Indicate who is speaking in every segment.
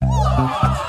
Speaker 1: Whoa!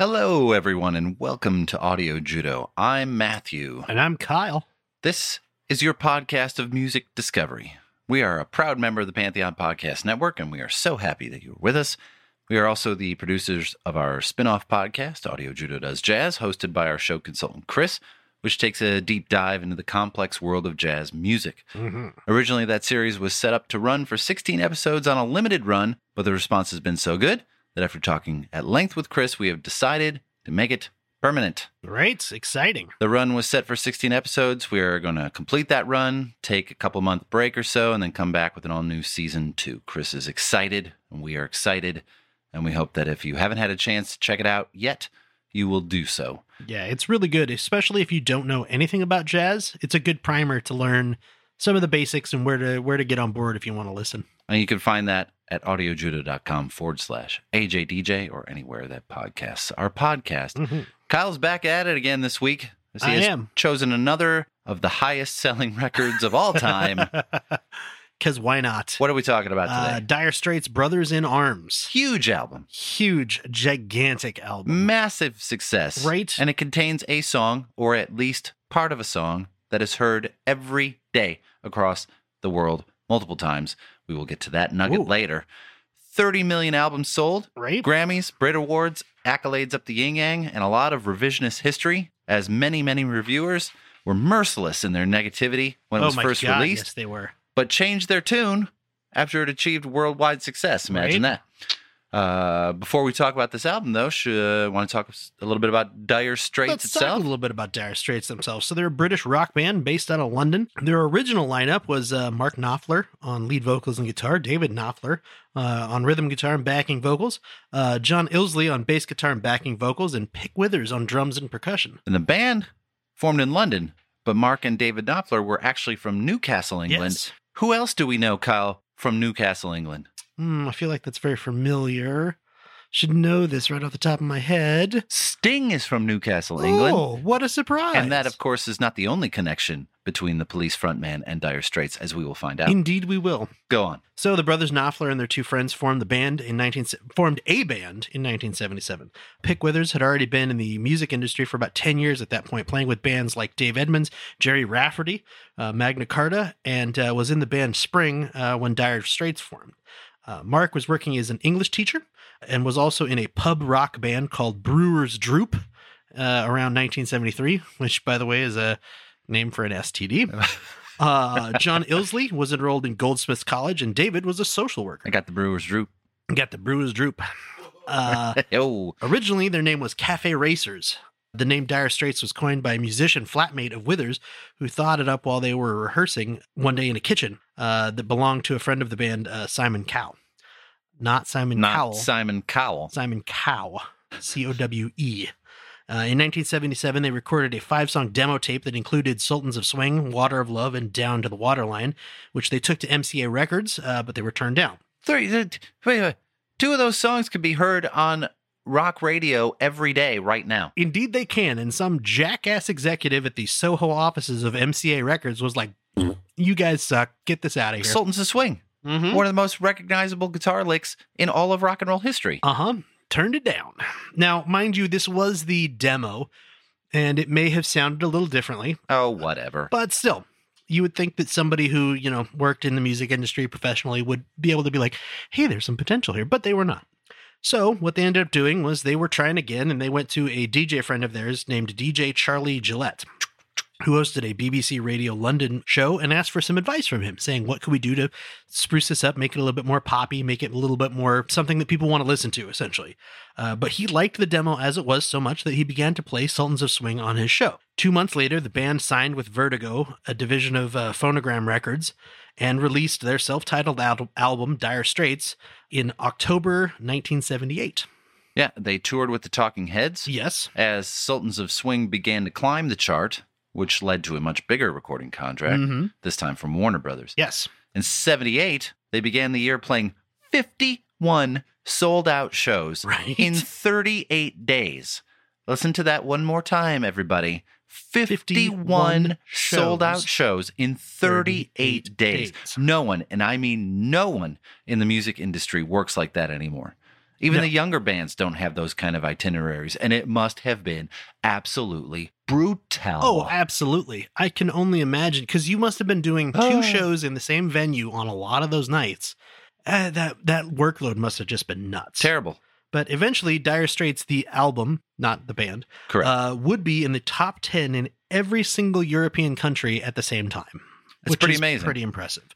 Speaker 2: Hello, everyone, and welcome to Audio Judo. I'm Matthew.
Speaker 3: And I'm Kyle.
Speaker 2: This is your podcast of music discovery. We are a proud member of the Pantheon Podcast Network, and we are so happy that you're with us. We are also the producers of our spin off podcast, Audio Judo Does Jazz, hosted by our show consultant, Chris, which takes a deep dive into the complex world of jazz music. Mm-hmm. Originally, that series was set up to run for 16 episodes on a limited run, but the response has been so good that after talking at length with Chris, we have decided to make it permanent.
Speaker 3: Right? Exciting.
Speaker 2: The run was set for 16 episodes. We are going to complete that run, take a couple month break or so, and then come back with an all new season two. Chris is excited, and we are excited, and we hope that if you haven't had a chance to check it out yet, you will do so.
Speaker 3: Yeah, it's really good, especially if you don't know anything about jazz. It's a good primer to learn some of the basics and where to where to get on board if you want to listen.
Speaker 2: And you can find that at audiojudo.com forward slash AJDJ or anywhere that podcasts are podcast. Kyle's back at it again this week. he
Speaker 3: I
Speaker 2: has
Speaker 3: am.
Speaker 2: chosen another of the highest selling records of all time.
Speaker 3: Because why not?
Speaker 2: what are we talking about
Speaker 3: Uh,
Speaker 2: today?
Speaker 3: dire Straits Brothers in Arms.
Speaker 2: Huge album.
Speaker 3: Huge, gigantic album.
Speaker 2: Massive success.
Speaker 3: Right.
Speaker 2: And it contains a song, or at least part of a song, that is heard every day across the world multiple times. We will get to that nugget
Speaker 3: Ooh.
Speaker 2: later. 30 million albums sold,
Speaker 3: Right?
Speaker 2: Grammys, Brit Awards, accolades up the yin yang, and a lot of revisionist history, as many, many reviewers were merciless in their negativity when it
Speaker 3: oh
Speaker 2: was
Speaker 3: my
Speaker 2: first
Speaker 3: God,
Speaker 2: released,
Speaker 3: yes, they were.
Speaker 2: but changed their tune after it achieved worldwide success. Imagine
Speaker 3: Right.
Speaker 2: that. Uh, before we talk about this album, though, should want to talk a little bit about Dire Straits
Speaker 3: Let's talk
Speaker 2: itself.
Speaker 3: a little bit about Dire Straits themselves. So they're a British rock band based out of London. Their original lineup was uh, Mark Knopfler on lead vocals and guitar, David Knopfler uh, on rhythm guitar and backing vocals, uh, John Illsley on bass guitar and backing vocals, and Pick Withers on drums and percussion.
Speaker 2: And the band formed in London, but Mark and David Knopfler were actually from Newcastle, England.
Speaker 3: Yes.
Speaker 2: Who else do we know, Kyle, from Newcastle, England?
Speaker 3: Hmm, I feel like that's very familiar. Should know this right off the top of my head.
Speaker 2: Sting is from Newcastle, England.
Speaker 3: Oh, what a surprise!
Speaker 2: And that, of course, is not the only connection between the police frontman and Dire Straits, as we will find out.
Speaker 3: Indeed, we will.
Speaker 2: Go on.
Speaker 3: So the brothers Knopfler and their two friends formed the band in 19 formed a band in 1977. Pick Withers had already been in the music industry for about 10 years at that point, playing with bands like Dave Edmunds, Gerry Rafferty, uh, Magna Carta, and uh, was in the band Spring uh, when Dire Straits formed. Uh, Mark was working as an English teacher and was also in a pub rock band called Brewers Droop uh, around 1973, which, by the way, is a name for an STD. Uh, John Illsley was enrolled in Goldsmiths College, and David was a social worker.
Speaker 2: I got the Brewers Droop.
Speaker 3: Got the Brewers Droop. Uh,
Speaker 2: oh,
Speaker 3: originally, their name was Cafe Racers. The name Dire Straits was coined by a musician flatmate of Withers, who thought it up while they were rehearsing one day in a kitchen uh, that belonged to a friend of the band, uh, Simon Cowe. Not Simon
Speaker 2: not
Speaker 3: Cowell.
Speaker 2: Simon Cowell.
Speaker 3: Simon Cowe, C O W E. Uh, in 1977, they recorded a five song demo tape that included Sultans of Swing, Water of Love, and Down to the Waterline, which they took to MCA Records, uh, but they were turned down.
Speaker 2: Three, th- wait, wait. Two of those songs could be heard on rock radio every day right now.
Speaker 3: Indeed, they can. And some jackass executive at the Soho offices of MCA Records was like, "You guys suck. Get this out of here."
Speaker 2: Sultans a Swing,
Speaker 3: Mhm.
Speaker 2: one of the most recognizable guitar licks in all of rock and roll history.
Speaker 3: Uh huh. Turned it down. Now, mind you, this was the demo, and it may have sounded a little differently,
Speaker 2: Oh, whatever.
Speaker 3: but still, you would think that somebody who, you know, worked in the music industry professionally would be able to be like, hey, there's some potential here, but they were not. So, what they ended up doing was they were trying again, and they went to a DJ friend of theirs named DJ Charlie Gillett, who hosted a BBC Radio London show and asked for some advice from him, saying, What could we do to spruce this up, make it a little bit more poppy, make it a little bit more something that people want to listen to, essentially? Uh, but he liked the demo as it was so much that he began to play Sultans of Swing on his show. Two months later, the band signed with Vertigo, a division of uh, Phonogram Records, and released their self titled al- album, Dire Straits, in October 1978.
Speaker 2: Yeah, they toured with the Talking Heads
Speaker 3: Yes.
Speaker 2: as Sultans of Swing began to climb the chart, which led to a much bigger recording contract,
Speaker 3: Mhm.
Speaker 2: this time from Warner Brothers.
Speaker 3: Yes.
Speaker 2: In 78, they began the year playing 51 sold out shows
Speaker 3: Right.
Speaker 2: in 38 days. Listen to that one more time, everybody. 51 sold out
Speaker 3: shows.
Speaker 2: shows in 38
Speaker 3: 38
Speaker 2: days.
Speaker 3: days.
Speaker 2: No one, and I mean no one in the music industry works like that anymore. Even
Speaker 3: No.
Speaker 2: the younger bands don't have those kind of itineraries, and it must have been absolutely brutal.
Speaker 3: Oh, absolutely. I can only imagine because you must have been doing two
Speaker 2: Oh.
Speaker 3: shows in the same venue on a lot of those nights. Uh, that that workload must have just been nuts.
Speaker 2: terrible.
Speaker 3: But eventually, Dire Straits, the album, not the band,
Speaker 2: Correct.
Speaker 3: uh, would be in the top ten in every single European country at the same time.
Speaker 2: That's
Speaker 3: which
Speaker 2: pretty
Speaker 3: is
Speaker 2: amazing.
Speaker 3: Pretty impressive.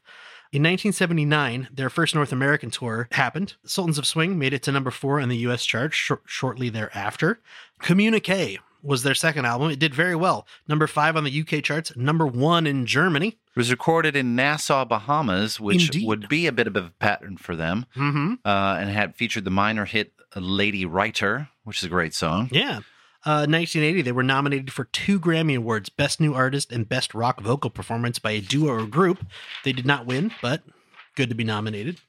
Speaker 3: In 1979, their first North American tour happened. Sultans of Swing made it to number four on the U.S. chart shor- shortly thereafter. Communique was their second album. It did very well. Number five on the UK charts, number one in Germany.
Speaker 2: It was recorded in Nassau, Bahamas, which
Speaker 3: Indeed.
Speaker 2: would be a bit of a pattern for them,
Speaker 3: Mm-hmm.
Speaker 2: uh, and had featured the minor hit "Lady Writer," which is a great song.
Speaker 3: Yeah. Uh, 1980, they were nominated for two Grammy Awards Best New Artist and Best Rock Vocal Performance by a Duo or Group. They did not win, but good to be nominated.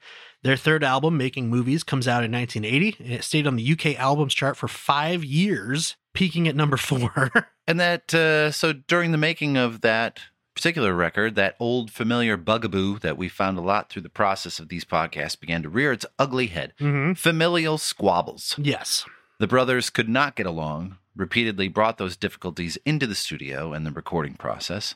Speaker 3: Their third album, Making Movies, comes out in 1980, and it stayed on the UK albums chart for five years, peaking at number four.
Speaker 2: And that, uh, so during the making of that particular record, that old familiar bugaboo that we found a lot through the process of these podcasts began to rear its ugly head.
Speaker 3: mm-hmm.
Speaker 2: Familial squabbles.
Speaker 3: Yes.
Speaker 2: The brothers could not get along, repeatedly brought those difficulties into the studio and the recording process.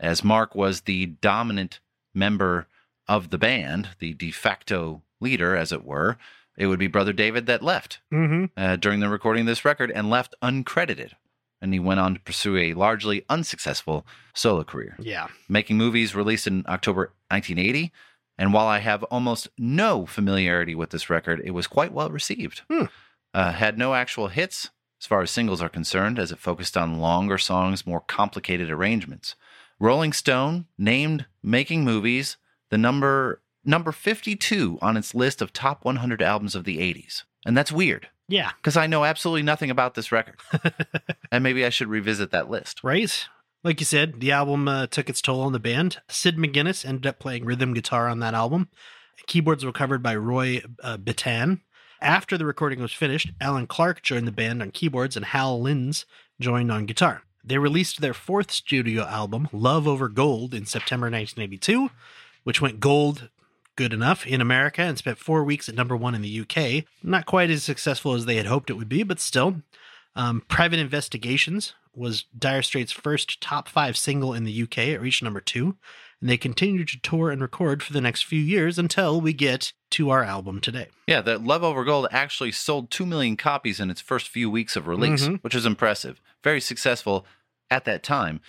Speaker 2: As Mark was the dominant member of the band, the de facto leader, as it were, it would be Brother David that left
Speaker 3: Mm-hmm.
Speaker 2: uh, during the recording of this record and left uncredited. And he went on to pursue a largely unsuccessful solo career,
Speaker 3: Yeah.
Speaker 2: making movies released in October 1980. And while I have almost no familiarity with this record, it was quite well received.
Speaker 3: Hmm.
Speaker 2: Uh, had no actual hits as far as singles are concerned, as it focused on longer songs, more complicated arrangements. Rolling Stone named Making Movies the number number 52 on its list of top 100 albums of the 80s. And that's weird
Speaker 3: Yeah.
Speaker 2: because I know absolutely nothing about this record. and maybe I should revisit that list.
Speaker 3: Right? Like you said, the album uh, took its toll on the band. Sid McGinnis ended up playing rhythm guitar on that album. Keyboards were covered by Roy uh, Bittan. After the recording was finished, Alan Clark joined the band on keyboards and Hal Lindes joined on guitar. They released their fourth studio album, Love Over Gold, in September 1982, which went gold good enough in America and spent four weeks at number one in the UK. Not quite as successful as they had hoped it would be, but still. Um, Private Investigations was Dire Straits' first top five single in the UK. It reached number two, and they continued to tour and record for the next few years until we get to our album today.
Speaker 2: Yeah, that Love Over Gold actually sold 2 million copies in its first few weeks of release,
Speaker 3: Mhm.
Speaker 2: which is impressive. Very successful at that time.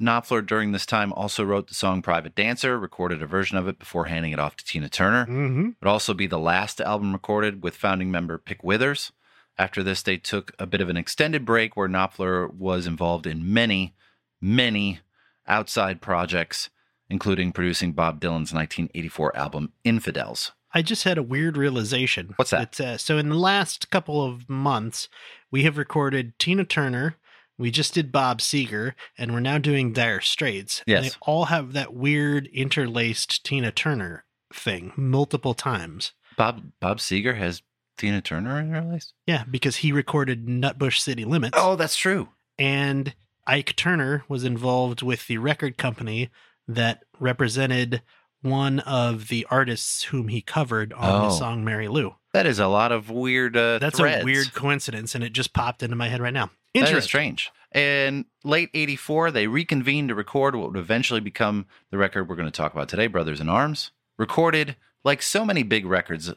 Speaker 2: Knopfler, during this time, also wrote the song Private Dancer, recorded a version of it before handing it off to Tina Turner.
Speaker 3: Mm-hmm.
Speaker 2: It would also be the last album recorded with founding member Pick Withers. After this, they took a bit of an extended break where Knopfler was involved in many, many outside projects, including producing Bob Dylan's 1984 album Infidels.
Speaker 3: I just had a weird realization.
Speaker 2: What's that?
Speaker 3: It's, uh, so in the last couple of months, we have recorded Tina Turner. We just did Bob Seger, and we're now doing Dire Straits. and
Speaker 2: Yes.
Speaker 3: they all have that weird interlaced Tina Turner thing multiple times.
Speaker 2: Bob Bob Seger has Tina Turner in there, at least?
Speaker 3: Yeah, because he recorded Nutbush City Limits.
Speaker 2: Oh, that's true.
Speaker 3: and Ike Turner was involved with the record company that represented one of the artists whom he covered on the
Speaker 2: Oh.
Speaker 3: song Mary Lou.
Speaker 2: That is a lot of weird. Uh,
Speaker 3: That's
Speaker 2: threads.
Speaker 3: a weird coincidence, and it just popped into my head right now.
Speaker 2: That is
Speaker 3: Interesting.
Speaker 2: strange. In late 84, they reconvened to record what would eventually become the record we're going to talk about today, Brothers in Arms. Recorded, like so many big records uh,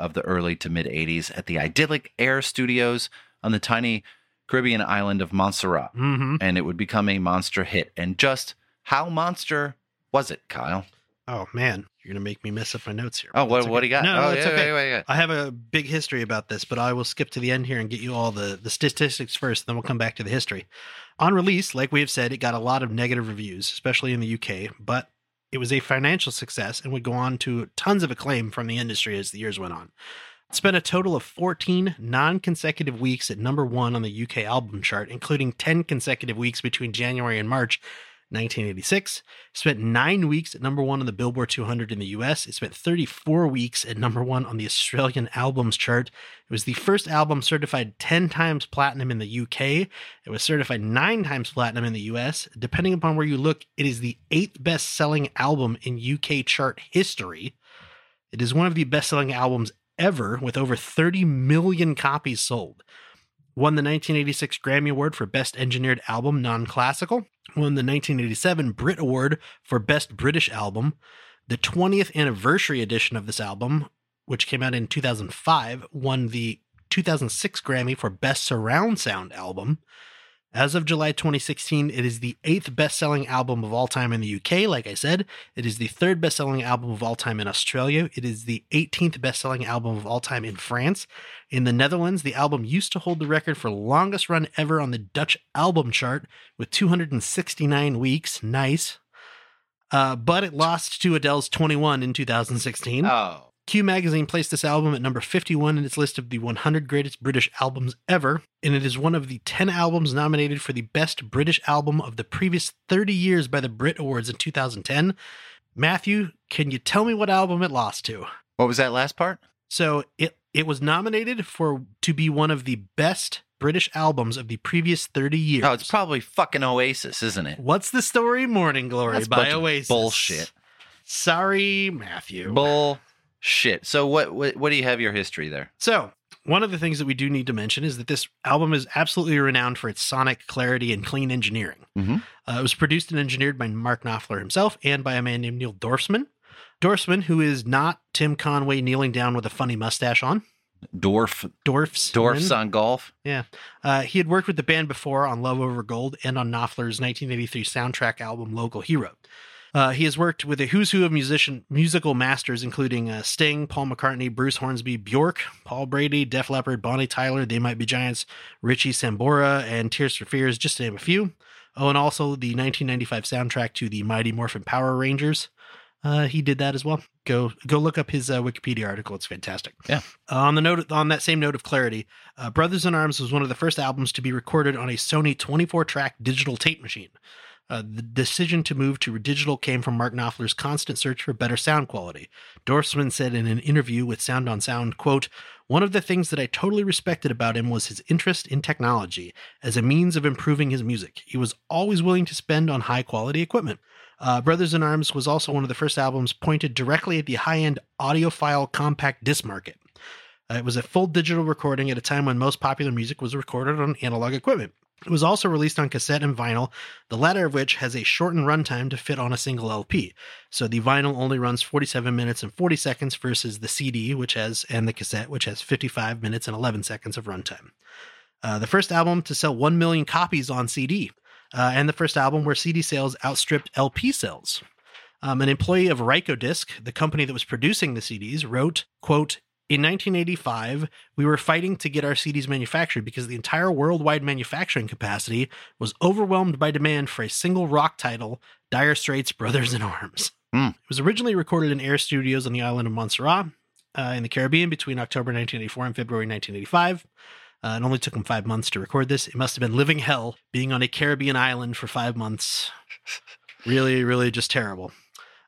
Speaker 2: of the early to mid 80s, at the idyllic Air Studios on the tiny Caribbean island of Montserrat.
Speaker 3: hmm
Speaker 2: And it would become a monster hit. And just how monster was it, Kyle?
Speaker 3: Oh man, you're gonna make me mess up my notes here.
Speaker 2: Oh, what,
Speaker 3: That's
Speaker 2: what do you got?
Speaker 3: No,
Speaker 2: oh,
Speaker 3: it's
Speaker 2: yeah,
Speaker 3: okay.
Speaker 2: yeah, yeah, yeah.
Speaker 3: I have a big history about this, but I will skip to the end here and get you all the, the statistics first, then we'll come back to the history. On release, like we have said, it got a lot of negative reviews, especially in the UK, but it was a financial success and would go on to tons of acclaim from the industry as the years went on. It spent a total of 14 non consecutive weeks at number one on the UK album chart, including 10 consecutive weeks between January and March 1986. Spent nine weeks at number one on the Billboard 200 in the US. It spent 34 weeks at number one on the Australian Albums chart. It was the first album certified 10 times platinum in the UK. It was certified nine times platinum in the US. Depending upon where you look, it is the eighth best selling album in UK chart history. It is one of the best selling albums ever, with over 30 million copies sold. Won the 1986 Grammy Award for Best Engineered Album Non Classical. Won the 1987 Brit Award for Best British Album. The 20th anniversary edition of this album, which came out in 2005, won the 2006 Grammy for Best Surround Sound Album. As of July 2016, it is the eighth best selling album of all time in the UK, like I said. It is the third best selling album of all time in Australia. It is the 18th best selling album of all time in France. In the Netherlands, the album used to hold the record for longest run ever on the Dutch album chart with 269 weeks. Nice. Uh, but it lost to Adele's 21 in 2016.
Speaker 2: Oh.
Speaker 3: Q Magazine placed this album at number 51 in its list of the 100 greatest British albums ever, and it is one of the 10 albums nominated for the best British album of the previous 30 years by the Brit Awards in 2010. Matthew, can you tell me what album it lost to?
Speaker 2: What was that last part?
Speaker 3: So it it was nominated for to be one of the best British albums of the previous 30 years.
Speaker 2: Oh, it's probably fucking Oasis, isn't it?
Speaker 3: What's the story? Morning Glory
Speaker 2: That's
Speaker 3: by Oasis.
Speaker 2: bullshit.
Speaker 3: Sorry, Matthew.
Speaker 2: Bullshit. So what, what what do you have your history there?
Speaker 3: So, one of the things that we do need to mention is that this album is absolutely renowned for its sonic clarity and clean engineering.
Speaker 2: Mhm.
Speaker 3: Uh, it was produced and engineered by Mark Knopfler himself and by a man named Neil Dorfsman. Dorfsman, who is not Tim Conway kneeling down with a funny mustache on.
Speaker 2: Dwarf
Speaker 3: Dorfs.
Speaker 2: Dwarfs on golf. Yeah.
Speaker 3: Uh, he had worked with the band before on Love Over Gold and on Knopfler's 1983 soundtrack album Local Hero. Uh, he has worked with a who's who of musician musical masters, including uh, Sting, Paul McCartney, Bruce Hornsby, Bjork, Paul Brady, Def Leppard, Bonnie Tyler, They Might Be Giants, Richie Sambora, and Tears for Fears, just to name a few. Oh, and also the 1995 soundtrack to the Mighty Morphin Power Rangers. Uh, he did that as well. Go go look up his uh, Wikipedia article; it's fantastic.
Speaker 2: Yeah.
Speaker 3: Uh, on the note, on that same note of clarity, uh, Brothers in Arms was one of the first albums to be recorded on a Sony 24-track digital tape machine. Uh, the decision to move to digital came from Mark Knopfler's constant search for better sound quality. Dorfman said in an interview with Sound on Sound, quote, One of the things that I totally respected about him was his interest in technology as a means of improving his music. He was always willing to spend on high quality equipment. Uh, Brothers in Arms was also one of the first albums pointed directly at the high end audiophile compact disc market. Uh, it was a full digital recording at a time when most popular music was recorded on analog equipment. It was also released on cassette and vinyl, the latter of which has a shortened runtime to fit on a single LP. So the vinyl only runs 47 minutes and 40 seconds versus the CD, which has, and the cassette, which has 55 minutes and 11 seconds of runtime. Uh, the first album to sell 1 million copies on CD, uh, and the first album where CD sales outstripped LP sales. Um, an employee of Rykodisc, the company that was producing the CDs, wrote, quote, in 1985, we were fighting to get our CDs manufactured because the entire worldwide manufacturing capacity was overwhelmed by demand for a single rock title, Dire Straits' Brothers in Arms.
Speaker 2: Hmm.
Speaker 3: It was originally recorded in Air Studios on the island of Montserrat uh, in the Caribbean between October 1984 and February 1985. Uh, it only took them five months to record this. It must have been living hell being on a Caribbean island for five months. really, really just terrible.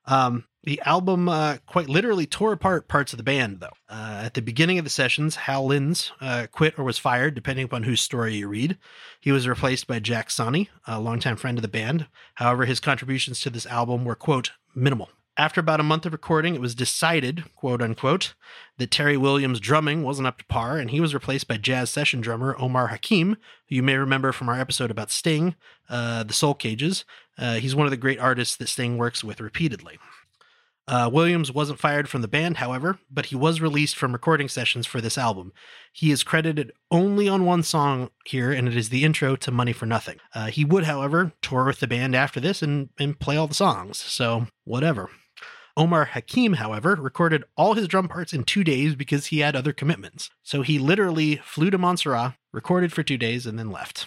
Speaker 3: Um, The album uh, quite literally tore apart parts of the band, though. Uh, at the beginning of the sessions, Hal Lindes uh, quit or was fired, depending upon whose story you read. He was replaced by Jack Sonni, a longtime friend of the band. However, his contributions to this album were, quote, minimal. After about a month of recording, it was decided, quote unquote, that Terry Williams' drumming wasn't up to par, and he was replaced by jazz session drummer Omar Hakim, who you may remember from our episode about Sting, uh, The Soul Cages. Uh, he's one of the great artists that Sting works with repeatedly. Uh, Williams wasn't fired from the band, however, but he was released from recording sessions for this album. He is credited only on one song here, and it is the intro to Money for Nothing. Uh, he would, however, tour with the band after this and, and play all the songs, so whatever. Omar Hakim, however, recorded all his drum parts in two days because he had other commitments. So he literally flew to Montserrat, recorded for two days, and then left.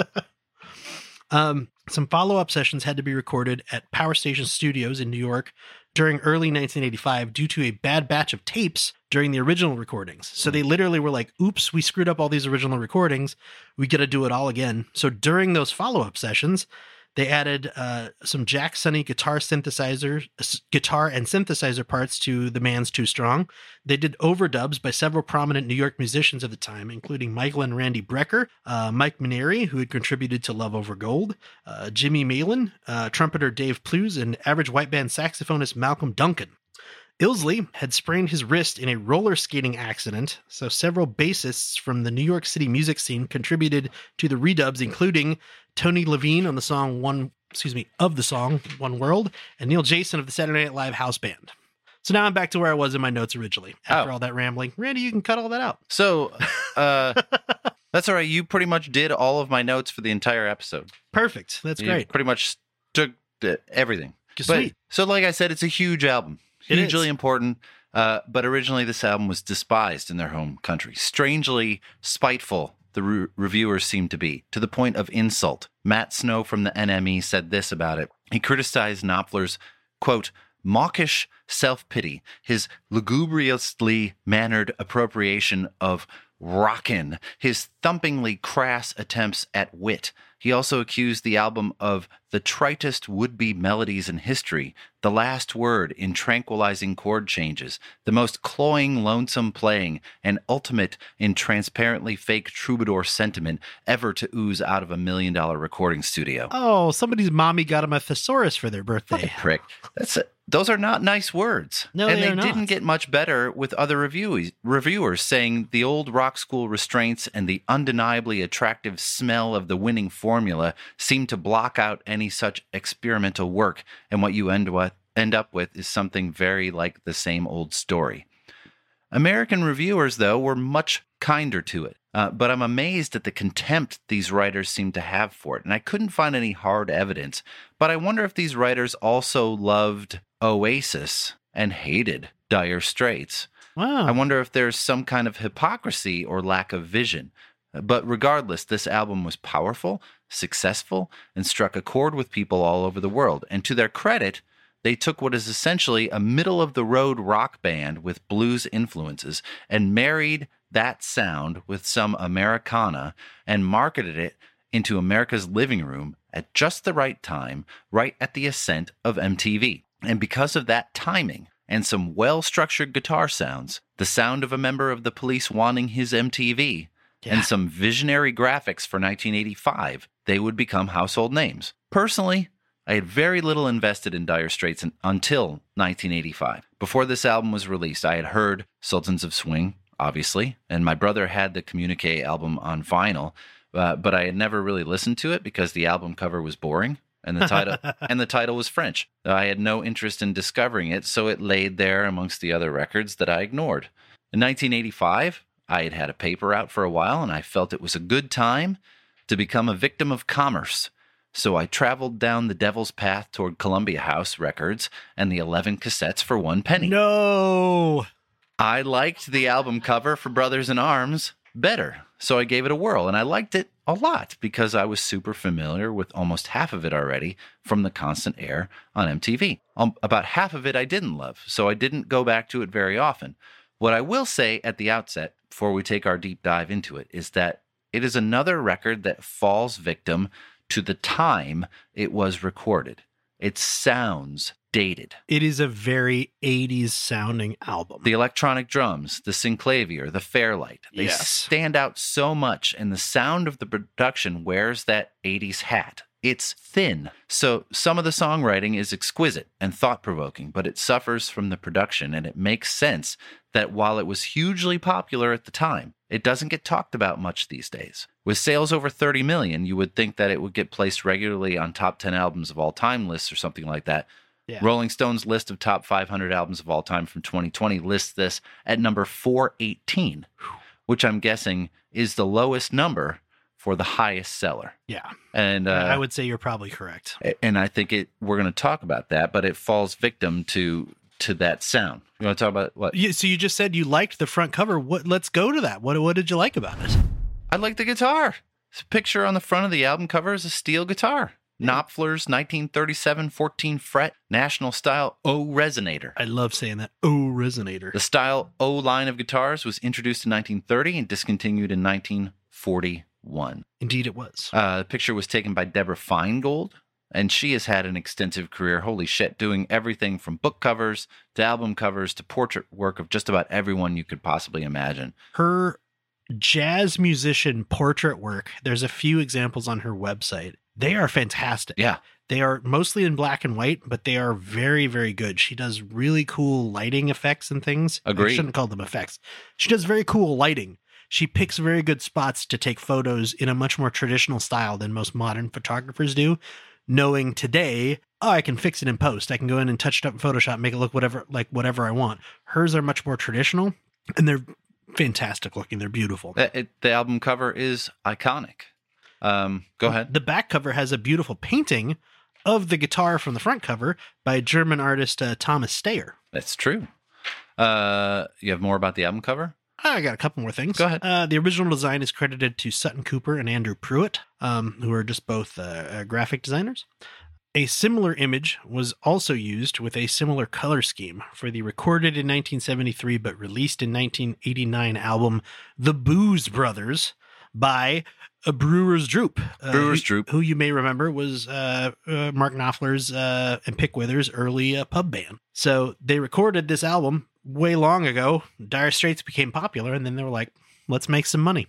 Speaker 3: um, some follow up sessions had to be recorded at Power Station Studios in New York during early 1985 due to a bad batch of tapes during the original recordings. So they hmm. literally were like, oops, we screwed up all these original recordings. We got to do it all again. So during those follow up sessions, they added uh, some Jack Sonni guitar synthesizer, guitar and synthesizer parts to "The Man's Too Strong." They did overdubs by several prominent New York musicians of the time, including Michael and Randy Brecker, uh, Mike Mainieri, who had contributed to "Love Over Gold," uh, Jimmy Maelen, uh, trumpeter Dave Plews, and average white band saxophonist Malcolm Duncan. Illsley had sprained his wrist in a roller skating accident, so several bassists from the New York City music scene contributed to the redubs, including Tony Levin on the song One, excuse me, of the song One World, and Neil Jason of the Saturday Night Live house band. So now I'm back to where I was in my notes originally. After
Speaker 2: Oh.
Speaker 3: all that rambling, Randy, you can cut all that out.
Speaker 2: So, uh, that's all right. You pretty much did all of my notes for the entire episode.
Speaker 3: Perfect. That's
Speaker 2: You
Speaker 3: great.
Speaker 2: Pretty much took everything. But-
Speaker 3: Sweet.
Speaker 2: so, like I said, it's a huge album,
Speaker 3: It
Speaker 2: hugely
Speaker 3: is.
Speaker 2: important. Uh, but originally, this album was despised in their home country. Strangely spiteful, the re- reviewers seemed to be, to the point of insult. Matt Snow from the NME said this about it. He criticized Knopfler's, quote, mawkish self pity, his lugubriously mannered appropriation of rockin', his thumpingly crass attempts at wit. He also accused the album of the tritest would be melodies in history, the last word in tranquilizing chord changes, the most cloying, lonesome playing, and ultimate in transparently fake troubadour sentiment ever to ooze out of a million dollar recording studio.
Speaker 3: Oh, somebody's mommy got him a thesaurus for their birthday.
Speaker 2: Prick. That's a, those are not nice words.
Speaker 3: No,
Speaker 2: and
Speaker 3: they
Speaker 2: they didn't get much better with other reviewers, reviewers saying the old rock school restraints and the undeniably attractive smell of the winning formula seem to block out any such experimental work, and what you end with end up with is something very like the same old story. American reviewers, though, were much kinder to it. Uh, but I'm amazed at the contempt these writers seem to have for it. And I couldn't find any hard evidence. But I wonder if these writers also loved Oasis and hated Dire Straits.
Speaker 3: Wow.
Speaker 2: I wonder if there's some kind of hypocrisy or lack of vision. But regardless, this album was powerful, successful, and struck a chord with people all over the world. And to their credit, they took what is essentially a middle of the road rock band with blues influences and married that sound with some Americana and marketed it into America's living room at just the right time, right at the ascent of MTV. And because of that timing and some well structured guitar sounds, the sound of a member of the police wanting his MTV,
Speaker 3: Yeah.
Speaker 2: and some visionary graphics for 1985, they would become household names. Personally, I had very little invested in Dire Straits until 1985. Before this album was released, I had heard Sultans of Swing, obviously, and my brother had the Communique album on vinyl, uh, but I had never really listened to it because the album cover was boring and the title and the title was French. I had no interest in discovering it, so it laid there amongst the other records that I ignored. In 1985, I had had a paper out for a while and I felt it was a good time to become a victim of commerce. So I traveled down the devil's path toward Columbia House Records and the 11 cassettes for one penny.
Speaker 3: no.
Speaker 2: I liked the album cover for Brothers in Arms better, so I gave it a whirl, and I liked it a lot because I was super familiar with almost half of it already from the constant air on MTV. Um, about half of it I didn't love, so I didn't go back to it very often. What I will say at the outset, before we take our deep dive into it, is that it is another record that falls victim to the time it was recorded. It sounds dated.
Speaker 3: It is a very 80s sounding album.
Speaker 2: The electronic drums, the synclavier, the Fairlight, they
Speaker 3: Yes.
Speaker 2: stand out so much, and the sound of the production wears that 80s hat. It's thin. So some of the songwriting is exquisite and thought provoking, but it suffers from the production, and it makes sense that while it was hugely popular at the time, it doesn't get talked about much these days. With sales over 30 million, you would think that it would get placed regularly on top 10 albums of all time lists or something like that.
Speaker 3: Yeah.
Speaker 2: Rolling Stone's list of top 500 albums of all time from 2020 lists this at number 418, which I'm guessing is the lowest number for the highest seller.
Speaker 3: yeah.
Speaker 2: And uh,
Speaker 3: I would say you're probably correct.
Speaker 2: and I think it we're going to talk about that, but it falls victim to to that sound. You want to talk about what?
Speaker 3: You, so you just said you liked the front cover. What? Let's go to that. What? What did you like about it?
Speaker 2: I like the guitar. This picture on the front of the album cover is a steel guitar. Knopfler's 1937 14 fret National Style O resonator.
Speaker 3: I love saying that. O resonator.
Speaker 2: The Style O line of guitars was introduced in 1930 and discontinued in 1941.
Speaker 3: Indeed, it was.
Speaker 2: Uh, the picture was taken by Deborah Feingold, and she has had an extensive career. Holy shit, doing everything from book covers to album covers to portrait work of just about everyone you could possibly imagine.
Speaker 3: Her jazz musician portrait work. There's a few examples on her website. They are fantastic.
Speaker 2: Yeah.
Speaker 3: They are mostly in black and white, but they are very, very good. She does really cool lighting effects and things. I shouldn't call them effects. She does very cool lighting. She picks very good spots to take photos in a much more traditional style than most modern photographers do. Knowing today, oh, I can fix it in post. I can go in and touch it up in Photoshop, make it look whatever like whatever I want. Hers are much more traditional, and they're fantastic looking. They're beautiful.
Speaker 2: It- the album cover is iconic. Um, go ahead.
Speaker 3: The back cover has a beautiful painting of the guitar from the front cover by German artist uh, Thomas Steyer.
Speaker 2: That's true. Uh, you have more about the album cover?
Speaker 3: I got a couple more things.
Speaker 2: Go ahead.
Speaker 3: Uh, the original design is credited to Sutton Cooper and Andrew Prewett, um, who are just both uh, uh, graphic designers. A similar image was also used with a similar color scheme for the recorded in 1973 but released in 1989 album The Booze Brothers by a Brewer's Droop. uh,
Speaker 2: Brewer's
Speaker 3: who-
Speaker 2: Droop.
Speaker 3: Who you may remember was uh, uh, Mark Knopfler's uh, and Pick Withers' early uh, pub band. So they recorded this album way long ago. Dire Straits became popular, and then they were like, let's make some money.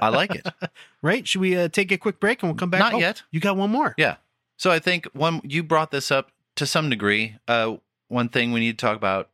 Speaker 2: I like it.
Speaker 3: Right? Should we uh, take a quick break and we'll come back?
Speaker 2: Not
Speaker 3: Oh,
Speaker 2: yet.
Speaker 3: You got one more.
Speaker 2: Yeah. So I think one you brought this up to some degree. One thing we need to talk about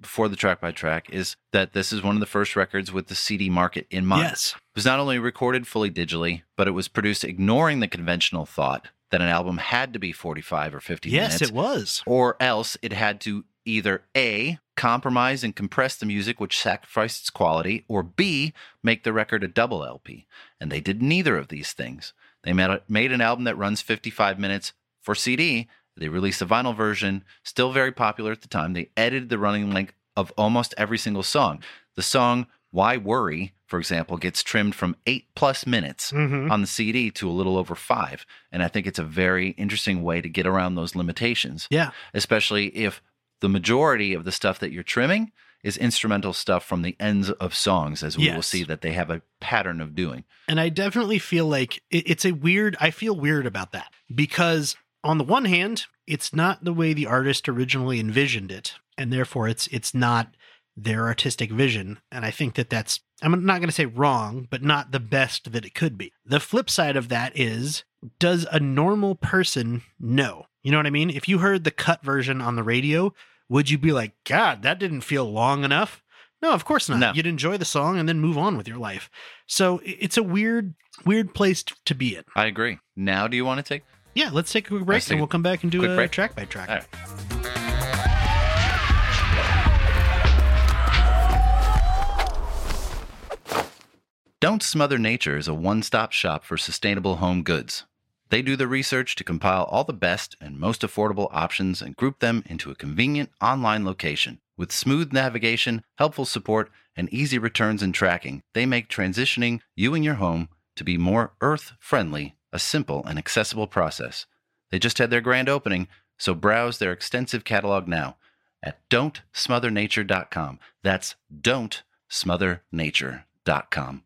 Speaker 2: before the track by track is that this is one of the first records with the CD market in mind.
Speaker 3: Yes.
Speaker 2: It was not only recorded fully digitally, but it was produced ignoring the conventional thought that an album had to be 45 or 50
Speaker 3: Yes,
Speaker 2: minutes Yes,
Speaker 3: it was.
Speaker 2: or else it had to either A, compromise and compress the music, which sacrificed its quality, or B, make the record a double LP. And they did neither of these things. They made, made an album that runs 55 minutes for CD. They released a vinyl version, still very popular at the time. They edited the running length of almost every single song. The song Why Worry, for example, gets trimmed from eight plus minutes
Speaker 3: Mhm.
Speaker 2: on the CD to a little over five. And I think it's a very interesting way to get around those limitations
Speaker 3: Yeah.
Speaker 2: especially if the majority of the stuff that you're trimming is instrumental stuff from the ends of songs, as we will see that they have a pattern of doing.
Speaker 3: And I definitely feel like it's a weird, I feel weird about that because on the one hand, it's not the way the artist originally envisioned it. And therefore it's, it's not their artistic vision. And I think that that's, I'm not going to say wrong, but not the best that it could be. The flip side of that is, does a normal person know? You know what I mean? If you heard the cut version on the radio, would you be like, God, that didn't feel long enough? No, of course not.
Speaker 2: No.
Speaker 3: You'd enjoy the song and then move on with your life. So it's a weird, weird place to be in.
Speaker 2: I agree. Now, do you want to take?
Speaker 3: Yeah, let's take a quick break and we'll come back and do
Speaker 2: quick
Speaker 3: a
Speaker 2: break.
Speaker 3: track by track.
Speaker 2: All right. Don't Smother Nature is a one stop shop for sustainable home goods. They do the research to compile all the best and most affordable options and group them into a convenient online location. With smooth navigation, helpful support, and easy returns and tracking, they make transitioning you and your home to be more earth friendly a simple and accessible process. They just had their grand opening, so browse their extensive catalog now at don'tsmothernature.com. That's don'tsmothernature.com.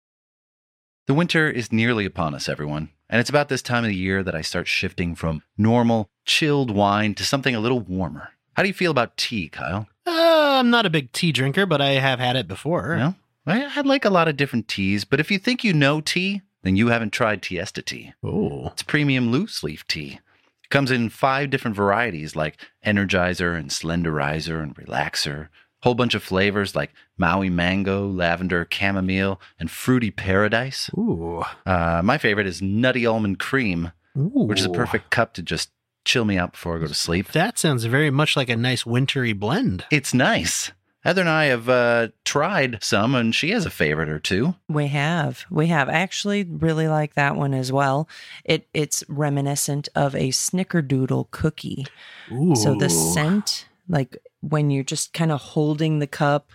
Speaker 2: The winter is nearly upon us, everyone, And it's about this time of the year that I start shifting from normal, chilled wine to something a little warmer. How do you feel about tea, Kyle?
Speaker 3: Uh, I'm not a big tea drinker, but I have had it before.
Speaker 2: No? I, I like a lot of different teas, but if you think you know tea, then you haven't tried Tiesta tea.
Speaker 3: Oh,
Speaker 2: It's premium loose leaf tea. It comes in five different varieties like Energizer and Slenderizer and Relaxer. Whole bunch of flavors like Maui Mango, Lavender, Chamomile, and Fruity Paradise.
Speaker 3: ooh,
Speaker 2: Uh, my favorite is Nutty Almond Cream,
Speaker 3: ooh,
Speaker 2: which is a perfect cup to just chill me out before I go to sleep.
Speaker 3: That sounds very much like a nice wintry blend.
Speaker 2: It's nice. Heather and I have uh, tried some, and she has a favorite or two.
Speaker 4: We have. We have. I actually really like that one as well. It it's reminiscent of a snickerdoodle cookie.
Speaker 3: Ooh,
Speaker 4: So the scent, like when you're just kind of holding the cup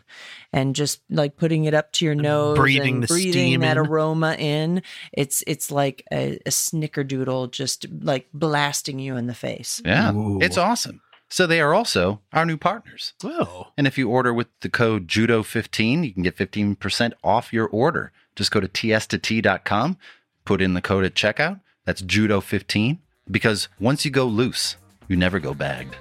Speaker 4: and just like putting it up to your nose
Speaker 3: breathing
Speaker 4: and
Speaker 3: the
Speaker 4: breathing
Speaker 3: steam
Speaker 4: that
Speaker 3: in.
Speaker 4: aroma in, it's it's like a, a snickerdoodle just like blasting you in the face.
Speaker 2: Yeah,
Speaker 3: Ooh.
Speaker 2: it's awesome. So they are also our new partners.
Speaker 3: Oh,
Speaker 2: And if you order with the code JUDO15, you can get 15% off your order. Just go to ts2t.com, put in the code at checkout. That's JUDO15. Because once you go loose, you never go bagged.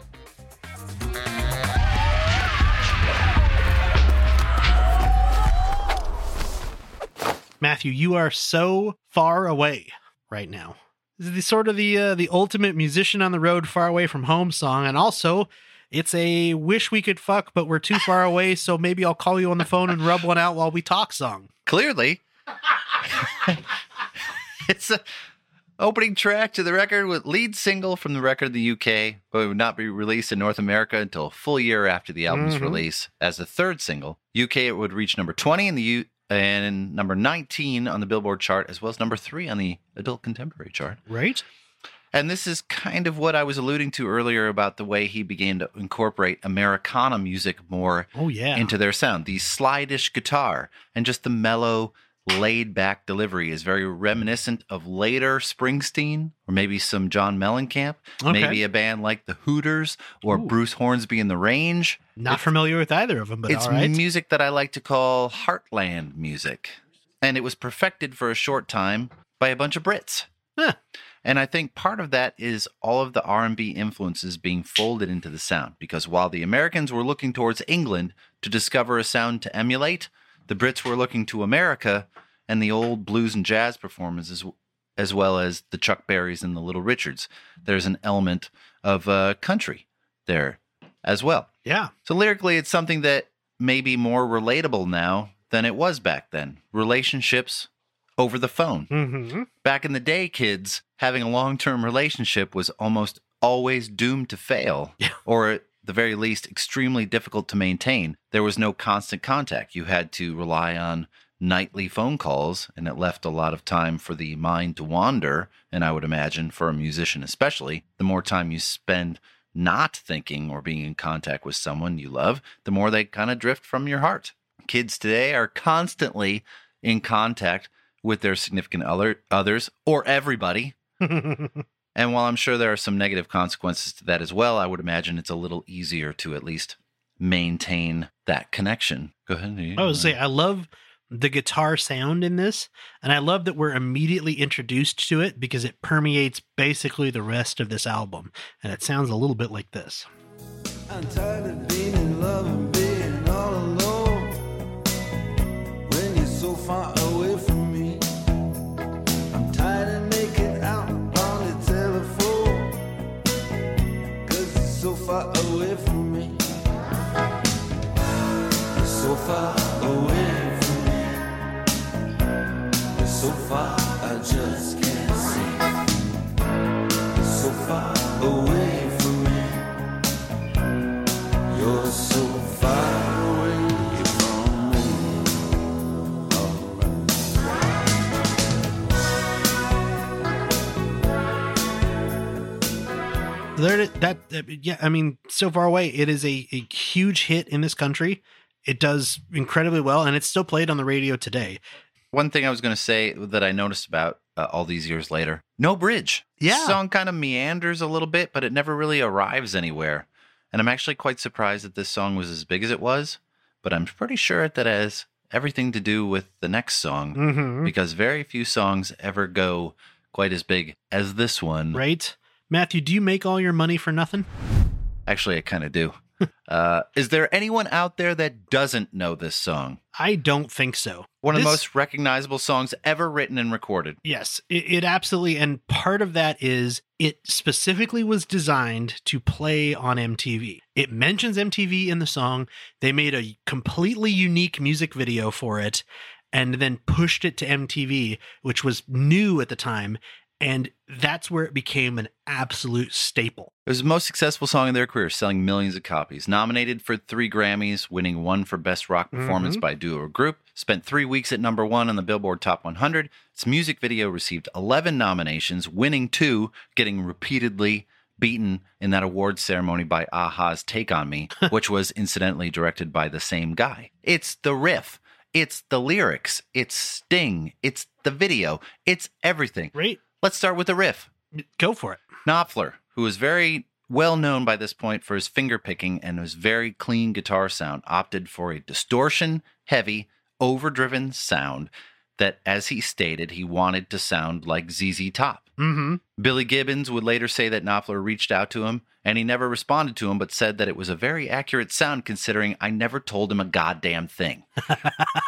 Speaker 3: Matthew, you are so far away right now. This is the sort of the uh, the ultimate musician on the road, far away from home song, and also it's a wish we could fuck, but we're too far away. So maybe I'll call you on the phone and rub one out while we talk song.
Speaker 2: Clearly, it's a opening track to the record with lead single from the record in the UK, but it would not be released in North America until a full year after the album's
Speaker 3: Mhm.
Speaker 2: release. As the third single, UK it would reach number 20 in the U and number 19 on the Billboard chart, as well as number three on the Adult Contemporary chart.
Speaker 3: Right?
Speaker 2: And this is kind of what I was alluding to earlier about the way he began to incorporate Americana music more
Speaker 3: Oh yeah.
Speaker 2: into their sound. The slidish guitar and just the mellow, laid back delivery is very reminiscent of later Springsteen or maybe some John Mellencamp,
Speaker 3: Okay.
Speaker 2: maybe a band like the Hooters or
Speaker 3: Ooh.
Speaker 2: Bruce Hornsby in the Range.
Speaker 3: Not familiar with either of them, but
Speaker 2: it's
Speaker 3: all right.
Speaker 2: music that I like to call heartland music. And it was perfected for a short time by a bunch of Brits.
Speaker 3: Huh.
Speaker 2: And I think part of that is all of the R&B influences being folded into the sound because while the Americans were looking towards England to discover a sound to emulate, the Brits were looking to America and the old blues and jazz performances as well as the Chuck Berrys and the Little Richards. There's an element of uh, country there as well.
Speaker 3: yeah.
Speaker 2: So lyrically, it's something that may be more relatable now than it was back then. Relationships over the phone.
Speaker 3: Mm-hmm.
Speaker 2: Back in the day, kids, having a long term relationship was almost always doomed to fail,
Speaker 3: Yeah.
Speaker 2: or the very least, extremely difficult to maintain. There was no constant contact. You had to rely on nightly phone calls, and it left a lot of time for the mind to wander. And I would imagine for a musician, especially, the more time you spend not thinking or being in contact with someone you love, the more they kind of drift from your heart. Kids today are constantly in contact with their significant other, others or everybody. And while I'm sure there are some negative consequences to that as well, I would imagine it's a little easier to at least maintain that connection. Go ahead.
Speaker 3: I would say I love the guitar sound in this, and I love that we're immediately introduced to it because it permeates basically the rest of this album, and it sounds a little bit like this.
Speaker 5: I'm
Speaker 3: There, that, that yeah, I mean, so far away, it is a, a huge hit in this country. It does incredibly well, and it's still played on the radio today.
Speaker 2: One thing I was going to say that I noticed about uh, all these years later no bridge.
Speaker 3: Yeah.
Speaker 2: song kind of meanders a little bit, but it never really arrives anywhere. And I'm actually quite surprised that this song was as big as it was, but I'm pretty sure that has everything to do with the next song
Speaker 3: Mm-hmm.
Speaker 2: because very few songs ever go quite as big as this one.
Speaker 3: Right? Matthew, do you make all your money for nothing?
Speaker 2: Actually, I kind of do. Uh, is there anyone out there that doesn't know this song?
Speaker 3: I don't think so.
Speaker 2: One of the most recognizable songs ever written and recorded.
Speaker 3: Yes, it, it absolutely, and part of that is it specifically was designed to play on MTV. It mentions MTV in the song. They made a completely unique music video for it and then pushed it to MTV, which was new at the time. And that's where it became an absolute staple.
Speaker 2: It was the most successful song in their career, selling millions of copies. Nominated for three Grammys, winning one for Best Rock Performance
Speaker 3: Mhm.
Speaker 2: by Duo or Group. Spent three weeks at number one on the Billboard Top 100. Its music video received 11 nominations, winning two, getting repeatedly beaten in that awards ceremony by a-ha's Take on Me, which was incidentally directed by the same guy. It's the riff. It's the lyrics. It's Sting. It's the video. It's everything.
Speaker 3: Right?
Speaker 2: Let's start with the riff.
Speaker 3: Go for it.
Speaker 2: Knopfler, who was very well known by this point for his finger picking and his very clean guitar sound, opted for a distortion heavy, overdriven sound that, as he stated, he wanted to sound like ZZ Top.
Speaker 3: Mm-hmm.
Speaker 2: Billy Gibbons would later say that Knopfler reached out to him and he never responded to him, but said that it was a very accurate sound considering I never told him a goddamn thing.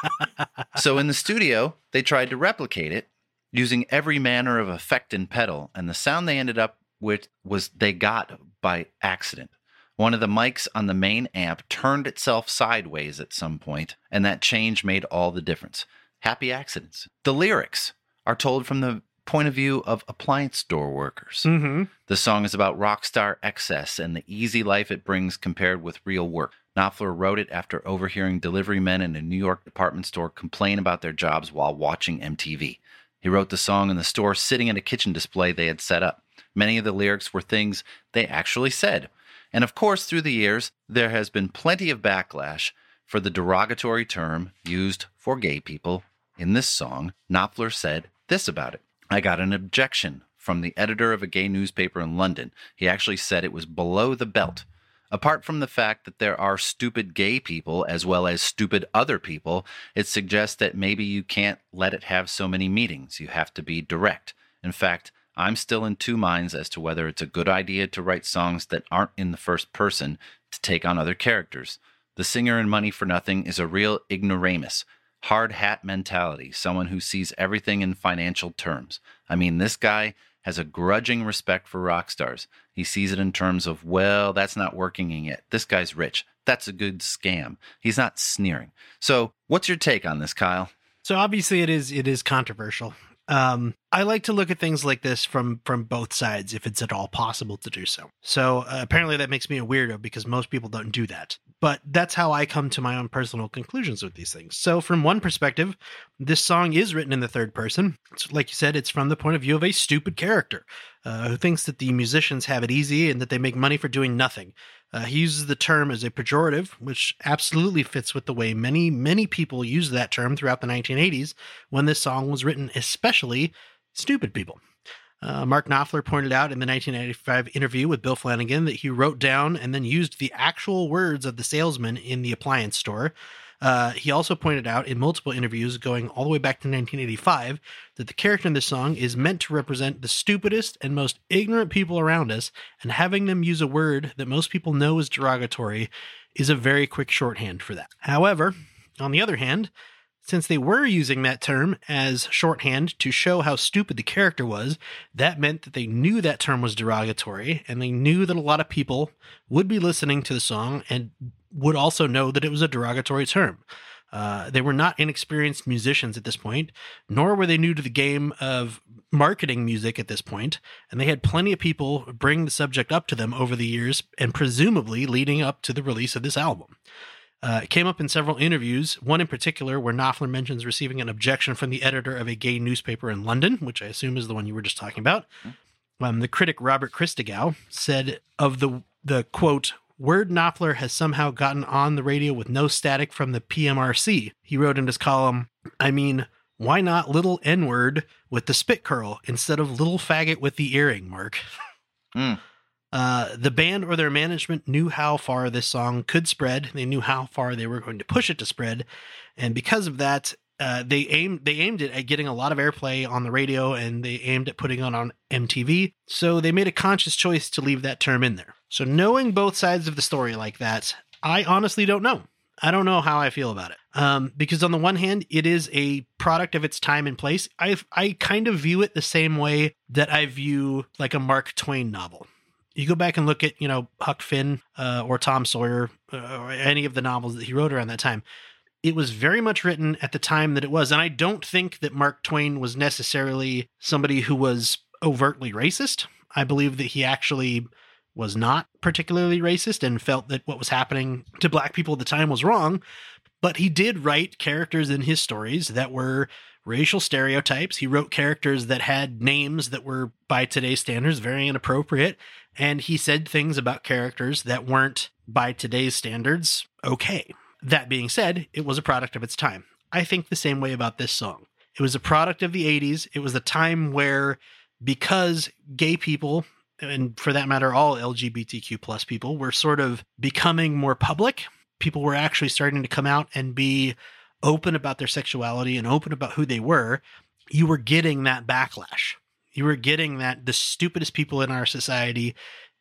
Speaker 2: so in the studio, they tried to replicate it using every manner of effect and pedal, and the sound they ended up with was they got by accident. One of the mics on the main amp turned itself sideways at some point, and that change made all the difference. Happy accidents. The lyrics are told from the point of view of appliance store workers.
Speaker 3: Mm-hmm.
Speaker 2: The song is about rock star excess and the easy life it brings compared with real work. Knopfler wrote it after overhearing delivery men in a New York department store complain about their jobs while watching MTV. He wrote the song in the store sitting at a kitchen display they had set up. Many of the lyrics were things they actually said. And of course, through the years, there has been plenty of backlash for the derogatory term used for gay people. In this song, Knopfler said this about it I got an objection from the editor of a gay newspaper in London. He actually said it was below the belt. Apart from the fact that there are stupid gay people as well as stupid other people, it suggests that maybe you can't let it have so many meetings. You have to be direct. In fact, I'm still in two minds as to whether it's a good idea to write songs that aren't in the first person to take on other characters. The singer in Money for Nothing is a real ignoramus, hard hat mentality, someone who sees everything in financial terms. I mean, this guy has a grudging respect for rock stars. He sees it in terms of, well, that's not working yet. This guy's rich. That's a good scam. He's not sneering. So, what's your take on this, Kyle?
Speaker 3: So obviously it is it is controversial. Um, I like to look at things like this from from both sides, if it's at all possible to do so. So uh, apparently that makes me a weirdo because most people don't do that. But that's how I come to my own personal conclusions with these things. So from one perspective, this song is written in the third person. It's, like you said, it's from the point of view of a stupid character uh, who thinks that the musicians have it easy and that they make money for doing nothing. Uh, he uses the term as a pejorative, which absolutely fits with the way many, many people used that term throughout the 1980s when this song was written, especially stupid people. Uh, Mark Knopfler pointed out in the 1995 interview with Bill Flanagan that he wrote down and then used the actual words of the salesman in the appliance store. Uh, he also pointed out in multiple interviews going all the way back to 1985 that the character in this song is meant to represent the stupidest and most ignorant people around us, and having them use a word that most people know is derogatory is a very quick shorthand for that. However, on the other hand, since they were using that term as shorthand to show how stupid the character was, that meant that they knew that term was derogatory, and they knew that a lot of people would be listening to the song and would also know that it was a derogatory term. Uh, they were not inexperienced musicians at this point, nor were they new to the game of marketing music at this point, and they had plenty of people bring the subject up to them over the years and presumably leading up to the release of this album. Uh, it came up in several interviews, one in particular where Knopfler mentions receiving an objection from the editor of a gay newspaper in London, which I assume is the one you were just talking about. Um, the critic Robert Christgau said of the the quote, Word Knopfler has somehow gotten on the radio with no static from the PMRC. He wrote in his column, I mean, why not little N word with the spit curl instead of little faggot with the earring, Mark?
Speaker 2: Mm.
Speaker 3: Uh, the band or their management knew how far this song could spread. They knew how far they were going to push it to spread. And because of that, uh, they aimed they aimed it at getting a lot of airplay on the radio, and they aimed at putting it on MTV. So they made a conscious choice to leave that term in there. So knowing both sides of the story like that, I honestly don't know. I don't know how I feel about it. Um, because on the one hand, it is a product of its time and place. I I kind of view it the same way that I view like a Mark Twain novel. You go back and look at you know Huck Finn uh, or Tom Sawyer uh, or any of the novels that he wrote around that time. It was very much written at the time that it was, and I don't think that Mark Twain was necessarily somebody who was overtly racist. I believe that he actually was not particularly racist and felt that what was happening to black people at the time was wrong. But he did write characters in his stories that were racial stereotypes. He wrote characters that had names that were, by today's standards, very inappropriate. And he said things about characters that weren't, by today's standards, okay. That being said, it was a product of its time. I think the same way about this song. It was a product of the 80s. It was the time where, because gay people and for that matter, all LGBTQ plus people were sort of becoming more public. People were actually starting to come out and be open about their sexuality and open about who they were. You were getting that backlash. You were getting that the stupidest people in our society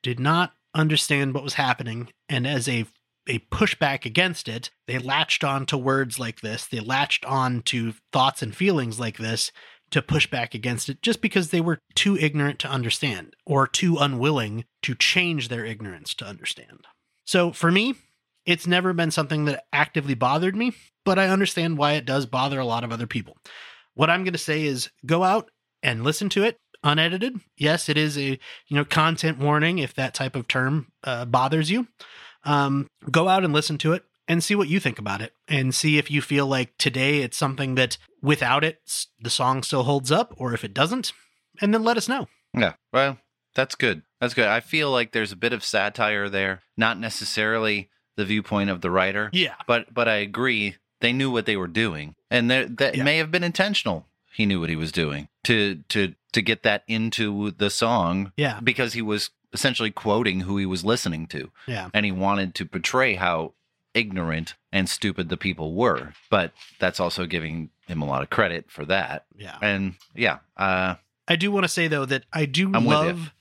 Speaker 3: did not understand what was happening. And as a a pushback against it, they latched on to words like this. They latched on to thoughts and feelings like this to push back against it just because they were too ignorant to understand or too unwilling to change their ignorance to understand. So for me, it's never been something that actively bothered me, but I understand why it does bother a lot of other people. What I'm going to say is go out and listen to it unedited. Yes, it is a you know content warning if that type of term uh, bothers you. Um, go out and listen to it and see what you think about it and see if you feel like today it's something that without it the song still holds up or if it doesn't and then let us know
Speaker 2: Yeah. Well, that's good. That's good. I feel like there's a bit of satire there, not necessarily the viewpoint of the writer,
Speaker 3: yeah.
Speaker 2: But but I agree they knew what they were doing, and that
Speaker 3: Yeah.
Speaker 2: may have been intentional. He knew what he was doing to to to get that into the song
Speaker 3: yeah.
Speaker 2: because he was essentially quoting who he was listening to,
Speaker 3: yeah.
Speaker 2: And he wanted to portray how ignorant and stupid the people were. But that's also giving him a lot of credit for that.
Speaker 3: yeah.
Speaker 2: And yeah, uh,
Speaker 3: i do want to say though that i do
Speaker 2: I'm
Speaker 3: love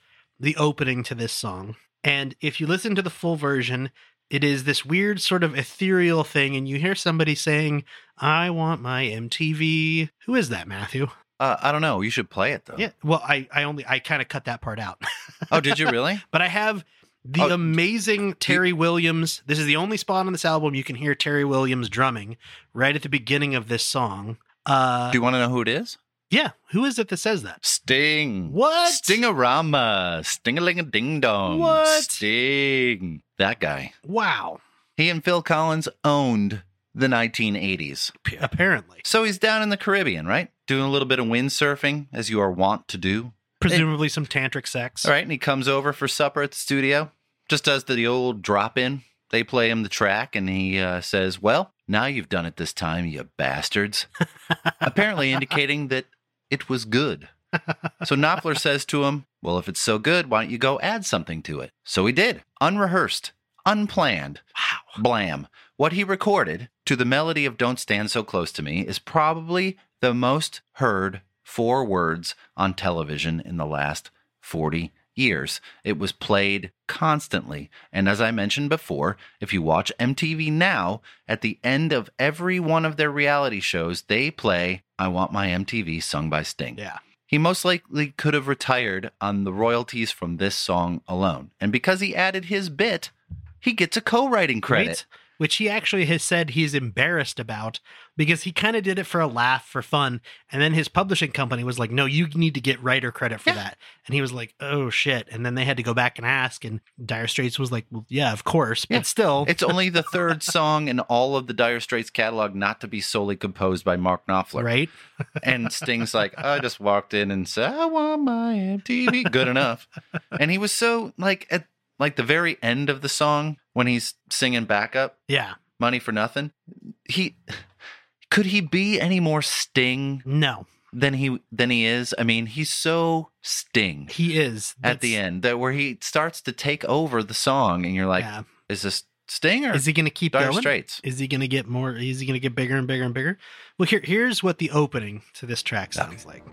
Speaker 3: the opening to this song. And if you listen to the full version it is this weird sort of ethereal thing and you hear somebody saying i want my mtv who is that matthew
Speaker 2: uh, I don't know. You should play it though.
Speaker 3: yeah well i i only i kind of cut that part out
Speaker 2: Oh, did you really?
Speaker 3: But I have the
Speaker 2: Oh,
Speaker 3: amazing Terry Williams. This is the only spot on this album you can hear Terry Williams drumming right at the beginning of this song. Uh,
Speaker 2: Do you want to know who it is?
Speaker 3: yeah, who is it that says that?
Speaker 2: Sting.
Speaker 3: What?
Speaker 2: Stingorama. Sting-a-ling a ding dong.
Speaker 3: What?
Speaker 2: Sting. That guy.
Speaker 3: Wow.
Speaker 2: He and Phil Collins owned the 1980s.
Speaker 3: P- apparently,
Speaker 2: So he's down in the Caribbean, right? Doing a little bit of windsurfing, as you are wont to do.
Speaker 3: presumably some tantric sex.
Speaker 2: All right, and he comes over for supper at the studio. Just does the old drop in. They play him the track, and he uh, says, Well, now you've done it this time, you bastards. Apparently indicating that it was good. So Knopfler says to him, Well, if it's so good, why don't you go add something to it? So he did, unrehearsed, unplanned.
Speaker 3: Wow.
Speaker 2: Blam. What he recorded to the melody of Don't Stand So Close to Me is probably the most heard four words on television in the last 40 years. It was played constantly. And as I mentioned before, if you watch MTV now, at the end of every one of their reality shows, they play I Want My MTV sung by Sting.
Speaker 3: Yeah.
Speaker 2: He most likely could have retired on the royalties from this song alone. And because he added his bit, he gets a co writing credit.
Speaker 3: Right? Which he actually has said he's embarrassed about because he kind of did it for a laugh, for fun. And then his publishing company was like, no, you need to get writer credit for
Speaker 2: Yeah.
Speaker 3: that. And he was like, oh shit. And then they had to go back and ask. And Dire Straits was like, well, yeah, of course. But
Speaker 2: Yeah.
Speaker 3: still,
Speaker 2: It's only the third song in all of the Dire Straits catalog not to be solely composed by Mark Knopfler.
Speaker 3: right?
Speaker 2: And Sting's like, I just walked in and said, I want my MTV. Good enough. And he was so like at like the very end of the song when he's singing backup,
Speaker 3: Yeah.
Speaker 2: Money for Nothing. He could he be any more Sting
Speaker 3: No,
Speaker 2: than he than he is? I mean, he's so Sting
Speaker 3: he is.
Speaker 2: at the end that where he starts to take over the song and you're like,
Speaker 3: yeah.
Speaker 2: is this Sting or
Speaker 3: Is he going to keep
Speaker 2: Dire
Speaker 3: going?
Speaker 2: Straits?
Speaker 3: Is he going to get more? Is he going to get bigger and bigger and bigger? Well, here, here's what the opening to this track sounds like.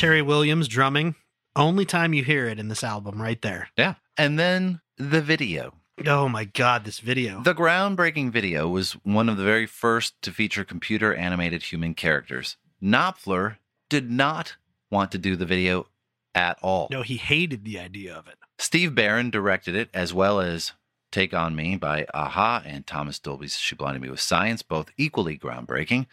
Speaker 3: Terry Williams drumming. Only time you hear it in this album, right there.
Speaker 2: Yeah. And then the video.
Speaker 3: Oh my God, this video.
Speaker 2: The groundbreaking video was one of the very first to feature computer animated human characters. Knopfler did not want to do the video at all.
Speaker 3: no, he hated the idea of it.
Speaker 2: Steve Barron directed it, as well as Take On Me by a-ha and Thomas Dolby's She Blinded Me with Science, both equally groundbreaking.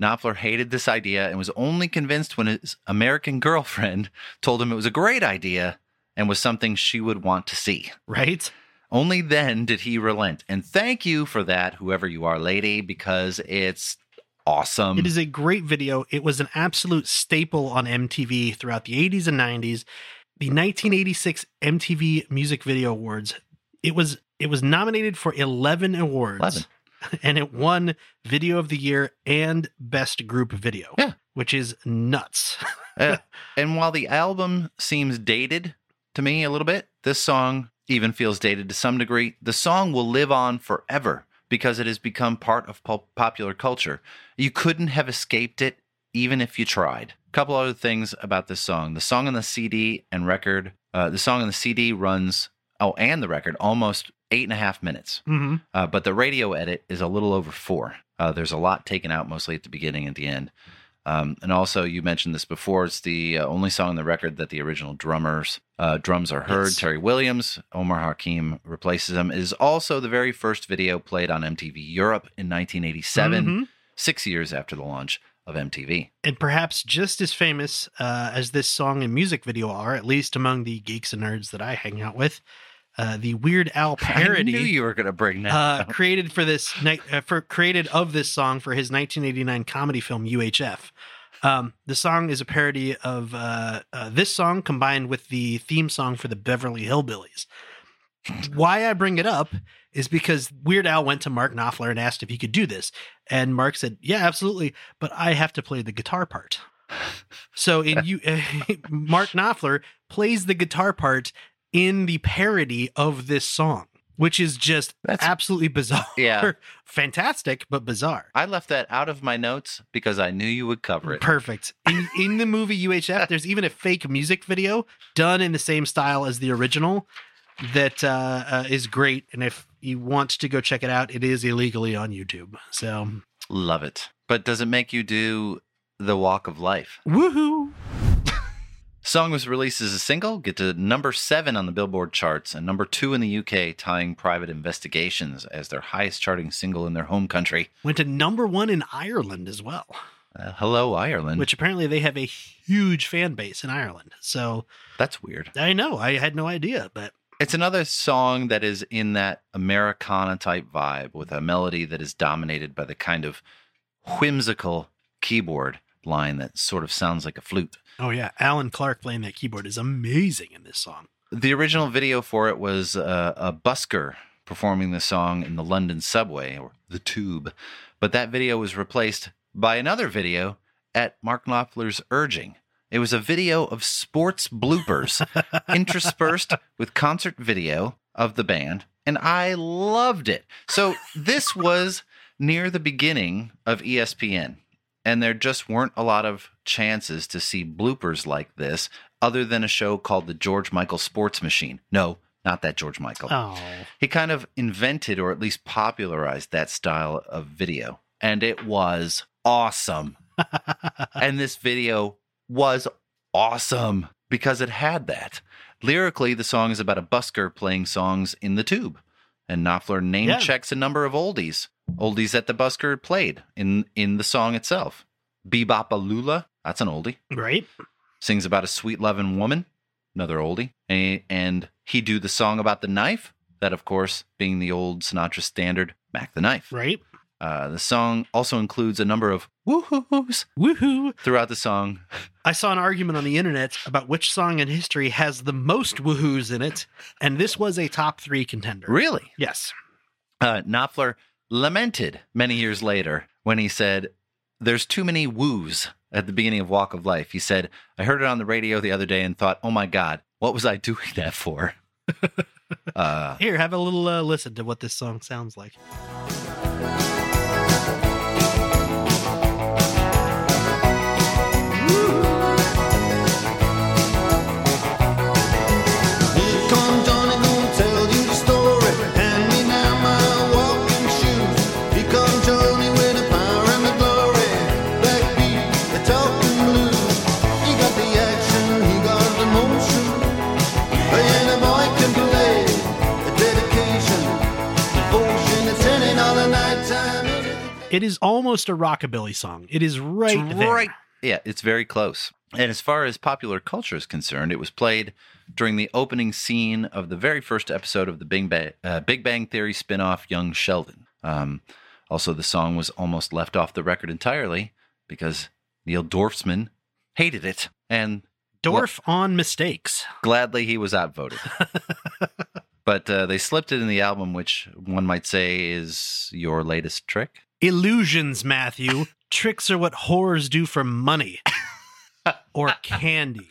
Speaker 2: Knopfler hated this idea and was only convinced when his American girlfriend told him it was a great idea and was something she would want to see.
Speaker 3: Right?
Speaker 2: Only then did he relent. And thank you for that, whoever you are, lady, because it's awesome.
Speaker 3: It is a great video. It was an absolute staple on MTV throughout the 80s and 90s. The 1986 MTV Music Video Awards. It was it was nominated for 11 awards.
Speaker 2: 11.
Speaker 3: And it won Video of the Year and Best Group Video.
Speaker 2: Yeah.
Speaker 3: Which is nuts.
Speaker 2: Uh, and while the album seems dated to me a little bit, this song even feels dated to some degree. The song will live on forever because it has become part of pop- popular culture. You couldn't have escaped it even if you tried. A couple other things about this song. The song on the CD and record, uh, the song on the CD runs, oh, and the record, almost eight and a half minutes.
Speaker 3: hmm
Speaker 2: Uh, but the radio edit is a little over four. Uh, there's a lot taken out, mostly at the beginning and the end. Um, and also, you mentioned this before. It's the uh, only song on the record that the original drummers uh, drums are heard.
Speaker 3: Yes.
Speaker 2: Terry Williams, Omar Hakim replaces him. It is also the very first video played on MTV Europe in 1987,
Speaker 3: Mhm.
Speaker 2: six years after the launch of MTV.
Speaker 3: And perhaps just as famous uh, as this song and music video are, at least among the geeks and nerds that I hang out with, uh, the Weird Al parody.
Speaker 2: I knew you were going to bring that.
Speaker 3: uh, created for this night uh, for created of this song for his 1989 comedy film UHF. Um, the song is a parody of uh, uh, this song combined with the theme song for the Beverly Hillbillies. Why I bring it up is because Weird Al went to Mark Knopfler and asked if he could do this, and Mark said, "Yeah, absolutely, but I have to play the guitar part." So in you, Mark Knopfler plays the guitar part in the parody of this song, which is just
Speaker 2: That's-
Speaker 3: absolutely bizarre.
Speaker 2: Yeah.
Speaker 3: fantastic, but bizarre.
Speaker 2: I left that out of my notes because I knew you would cover it.
Speaker 3: Perfect. In in the movie UHF, there's even a fake music video done in the same style as the original that uh, uh, is great. And if you want to go check it out, it is illegally on YouTube. So
Speaker 2: Love it. But does it make you do the walk of life?
Speaker 3: woohoo!
Speaker 2: Song was released as a single, get to number seven on the Billboard charts, and number two in the UK, tying Private Investigations as their highest charting single in their home country.
Speaker 3: Went to number one in Ireland as well,
Speaker 2: Uh, hello, Ireland.
Speaker 3: which apparently they have a huge fan base in Ireland. So
Speaker 2: That's weird.
Speaker 3: I know I had no idea, but
Speaker 2: It's another song that is in that Americana type vibe with a melody that is dominated by the kind of whimsical keyboard line that sort of sounds like a flute.
Speaker 3: Oh yeah, Alan Clark playing that keyboard is amazing in this song.
Speaker 2: The original video for it was uh, a busker performing the song in the London subway or the tube, but that video was replaced by another video at Mark Knopfler's urging. It was a video of sports bloopers interspersed with concert video of the band, and I loved it. So this was near the beginning of ESPN, and there just weren't a lot of chances to see bloopers like this other than a show called the George Michael Sports Machine. No, not that George Michael.
Speaker 3: Oh,
Speaker 2: He kind of invented or at least popularized that style of video, and it was awesome. and this video was awesome because it had that. Lyrically, the song is about a busker playing songs in the tube, and Knopfler name
Speaker 3: Yeah.
Speaker 2: checks a number of oldies, oldies that the busker played in in the song itself. Bebop a Lula, that's an oldie.
Speaker 3: Right?
Speaker 2: Sings about a sweet loving woman, another oldie. A- And he do the song about the knife, that of course being the old Sinatra standard, Mac the Knife.
Speaker 3: Right?
Speaker 2: Uh, the song also includes a number of woohoos
Speaker 3: Woohoo!
Speaker 2: throughout the song.
Speaker 3: I saw an argument on the internet about which song in history has the most woohoos in it, and this was a top three contender.
Speaker 2: Really?
Speaker 3: Yes.
Speaker 2: Uh, Knopfler lamented many years later when he said, There's too many woos at the beginning of Walk of Life. He said, I heard it on the radio the other day and thought, oh my God, what was I doing that for? uh,
Speaker 3: Here, have a little uh, listen to what this song sounds like.
Speaker 5: It
Speaker 3: is almost a rockabilly song. It is right
Speaker 2: it's
Speaker 3: there.
Speaker 2: right. Yeah, it's very close. And as far as popular culture is concerned, it was played during the opening scene of the very first episode of the Big Bang, uh, Big Bang Theory spinoff, Young Sheldon. Um, also, the song was almost left off the record entirely because Neil Dorfsman hated it, and
Speaker 3: Dorf on mistakes.
Speaker 2: gladly he was outvoted. but uh, they slipped it in the album, which one might say is your latest trick.
Speaker 3: Illusions, Matthew. Tricks are what whores do for money or candy.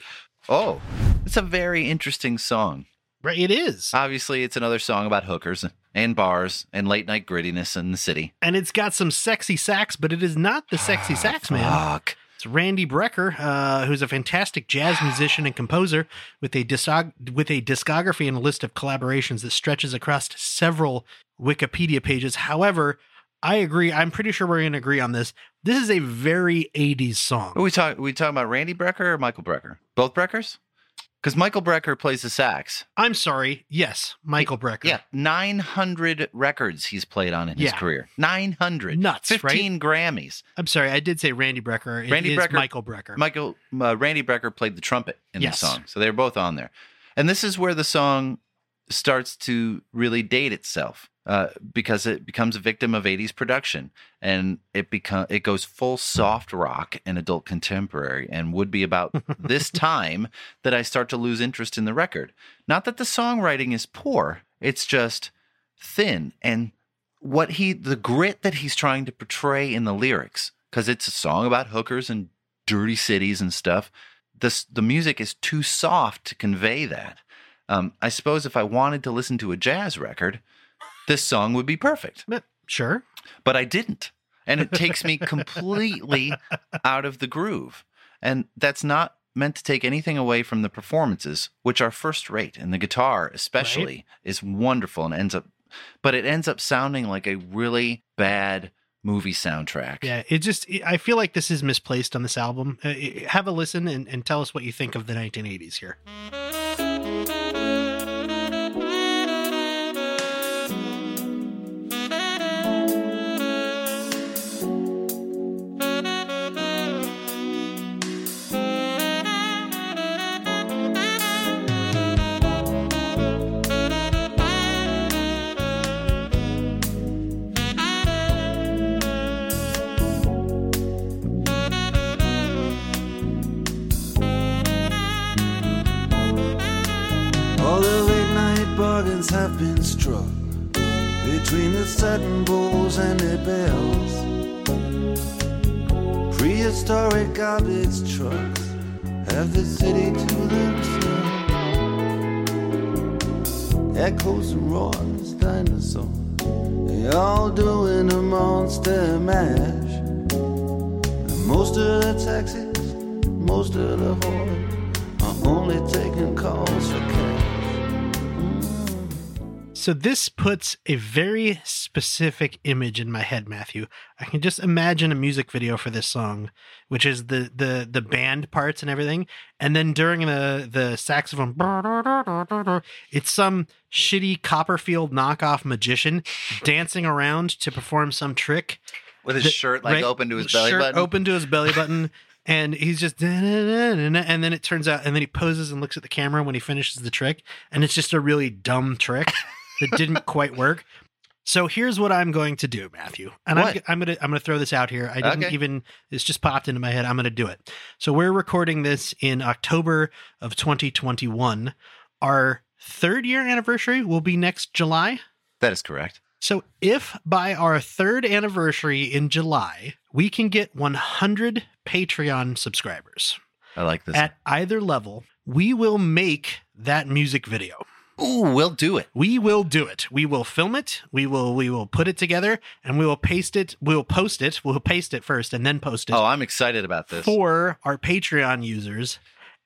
Speaker 2: Oh, it's a very interesting song.
Speaker 3: Right? It is.
Speaker 2: Obviously, it's another song about hookers and bars and late night grittiness in the city.
Speaker 3: And it's got some sexy sax, but it is not the sexy sax man.
Speaker 2: Fuck.
Speaker 3: It's Randy Brecker, uh, who's a fantastic jazz musician and composer with a discog- with a discography and a list of collaborations that stretches across several Wikipedia pages. However, I agree. I'm pretty sure we're going to agree on this. This is a very 80s song.
Speaker 2: Are we talk? Are we talking about Randy Brecker or Michael Brecker? Both Breckers? Because Michael Brecker plays the sax.
Speaker 3: I'm sorry. Yes, Michael Brecker.
Speaker 2: Yeah, nine hundred records he's played on in his
Speaker 3: Yeah.
Speaker 2: career. Nine hundred.
Speaker 3: Nuts, right?
Speaker 2: Fifteen Grammys.
Speaker 3: I'm sorry. I did say Randy Brecker. It
Speaker 2: Randy
Speaker 3: is
Speaker 2: Brecker-
Speaker 3: Michael Brecker.
Speaker 2: Michael uh, Randy Brecker played the trumpet in
Speaker 3: Yes.
Speaker 2: the song, so they're both on there. And this is where the song starts to really date itself uh, because it becomes a victim of 80s production and it become it goes full soft rock and adult contemporary and would be about this time that I start to lose interest in the record. Not that the songwriting is poor, it's just thin and what he the grit that he's trying to portray in the lyrics because it's a song about hookers and dirty cities and stuff this the music is too soft to convey that um, i suppose if i wanted to listen to a jazz record this song would be perfect
Speaker 3: Sure.
Speaker 2: but i didn't and it takes me completely out of the groove and that's not meant to take anything away from the performances which are first rate and the guitar especially is wonderful and ends up but it ends up sounding like a really bad movie soundtrack
Speaker 3: Yeah, it just I feel like this is misplaced on this album. Uh, have a listen and, and tell us what you think of the 1980s here. So this puts a very specific image in my head, Matthew. I can just imagine a music video for this song, which is the the the band parts and everything, and then during the the saxophone, it's some shitty Copperfield knockoff magician dancing around to perform some trick.
Speaker 2: With his
Speaker 3: The-
Speaker 2: shirt like
Speaker 3: right,
Speaker 2: open to his belly button.
Speaker 3: open to his belly button, and he's just and then it turns out, and then he poses and looks at the camera when he finishes the trick, and it's just a really dumb trick that didn't quite work. So here's what I'm going to do, Matthew, and I'm, I'm gonna I'm gonna throw this out here. I didn't
Speaker 2: Okay.
Speaker 3: even this just popped into my head. I'm gonna do it. So we're recording this in October of 2021. Our third year anniversary will be next July.
Speaker 2: That is correct.
Speaker 3: So, if by our third anniversary in July, we can get 100 Patreon subscribers
Speaker 2: I like this.
Speaker 3: at either level, we will make that music video.
Speaker 2: Ooh, we'll do it.
Speaker 3: We will do it. We will film it. We will we will put it together and we will paste it. We'll post it. We'll paste it first and then post it
Speaker 2: Oh, I'm excited about this.
Speaker 3: for our Patreon users.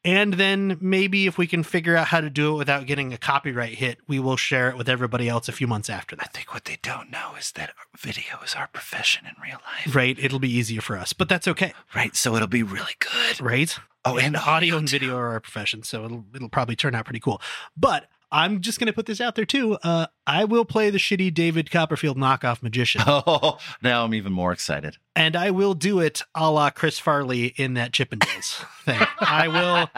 Speaker 3: And then maybe if we can figure out how to do it without getting a copyright hit, we will share it with everybody else a few months after that.
Speaker 2: I think what they don't know is that video is our profession in real life.
Speaker 3: Right? It'll be easier for us, but that's okay.
Speaker 2: Right. So it'll be really good.
Speaker 3: right?
Speaker 2: Oh, and
Speaker 3: audio and
Speaker 2: too.
Speaker 3: video are our profession, so it'll it'll probably turn out pretty cool. But I'm just gonna put this out there too. Uh, I will play the shitty David Copperfield knockoff magician,
Speaker 2: Oh, now I'm even more excited.
Speaker 3: and I will do it a la Chris Farley in that Chippendales thing. I will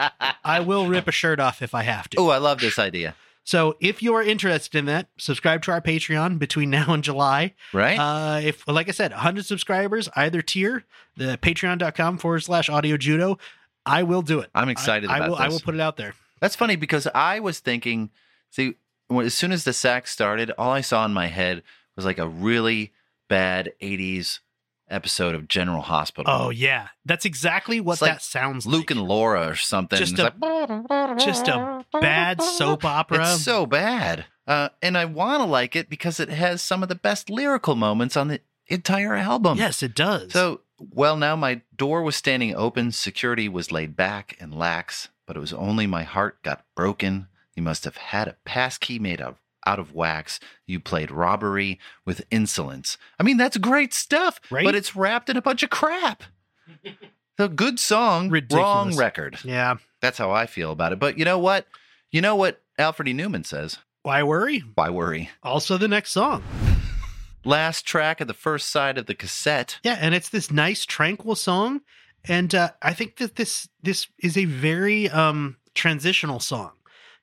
Speaker 3: I will rip a shirt off if I have to.
Speaker 2: Oh, I love this idea.
Speaker 3: So if you are interested in that, subscribe to our Patreon between now and July.
Speaker 2: Right?
Speaker 3: Uh, if, like I said, 100 subscribers, either tier, the patreon.com forward slash audio judo, I will do it.
Speaker 2: I'm excited
Speaker 3: I, I will, I will put it out there.
Speaker 2: That's funny because I was thinking, see, as soon as the sax started, all I saw in my head was like a really bad 80s episode of General Hospital.
Speaker 3: Oh, yeah. That's exactly what
Speaker 2: It's like
Speaker 3: that sounds like.
Speaker 2: Luke
Speaker 3: like.
Speaker 2: and Laura or something.
Speaker 3: Just
Speaker 2: It's
Speaker 3: a-
Speaker 2: like,
Speaker 3: Just a bad soap opera.
Speaker 2: It's so bad. Uh, and I want to like it because it has some of the best lyrical moments on the entire album.
Speaker 3: yes, it does.
Speaker 2: So, well, now my door was standing open, security was laid back and lax, but it was only my heart got broken. You must have had a passkey made of out of wax. You played robbery with insolence. I mean, that's great stuff,
Speaker 3: Right?
Speaker 2: but it's wrapped in a bunch of crap. A good song,
Speaker 3: Ridiculous.
Speaker 2: wrong record.
Speaker 3: yeah.
Speaker 2: That's how I feel about it. But you know what? You know what Alfred E. Neuman says?
Speaker 3: Why worry?
Speaker 2: Why worry?
Speaker 3: Also, the next song.
Speaker 2: Last track of the first side of the cassette.
Speaker 3: Yeah, and it's this nice, tranquil song. And uh, I think that this this is a very um, transitional song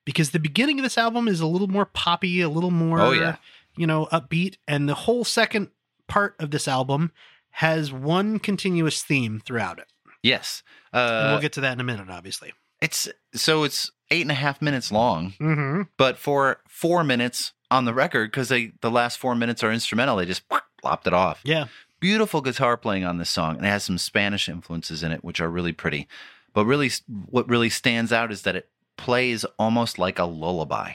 Speaker 3: because the beginning of this album is a little more poppy, a little more,
Speaker 2: Oh, yeah.
Speaker 3: you know, upbeat, and the whole second part of this album has one continuous theme throughout it.
Speaker 2: Yes. Uh,
Speaker 3: we'll get to that in a minute, obviously.
Speaker 2: It's so it's eight and a half minutes long,
Speaker 3: Mm-hmm.
Speaker 2: but for four minutes on the record, because they the last four minutes are instrumental, they just lopped it off.
Speaker 3: Yeah.
Speaker 2: Beautiful guitar playing on this song, and it has some Spanish influences in it, which are really pretty. But really, what really stands out is that it plays almost like a lullaby.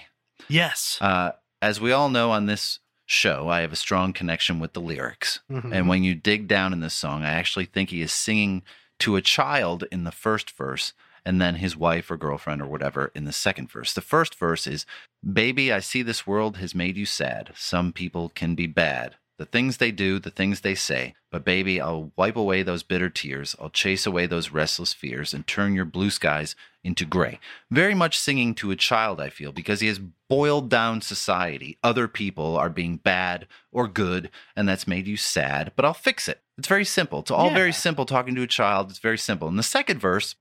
Speaker 3: Yes.
Speaker 2: Uh, as we all know on this show, I have a strong connection with the lyrics.
Speaker 3: Mhm.
Speaker 2: And when you dig down in this song, I actually think he is singing to a child in the first verse and then his wife or girlfriend or whatever in the second verse. The first verse is Baby, I see this world has made you sad. Some people can be bad. The things they do, the things they say. But baby, I'll wipe away those bitter tears. I'll chase away those restless fears and turn your blue skies into gray. Very much singing to a child, I feel, because he has boiled down society. Other people are being bad or good, and that's made you sad, but I'll fix it. It's very simple. It's all
Speaker 3: Yeah.
Speaker 2: very simple talking to a child. It's very simple. In the second verse,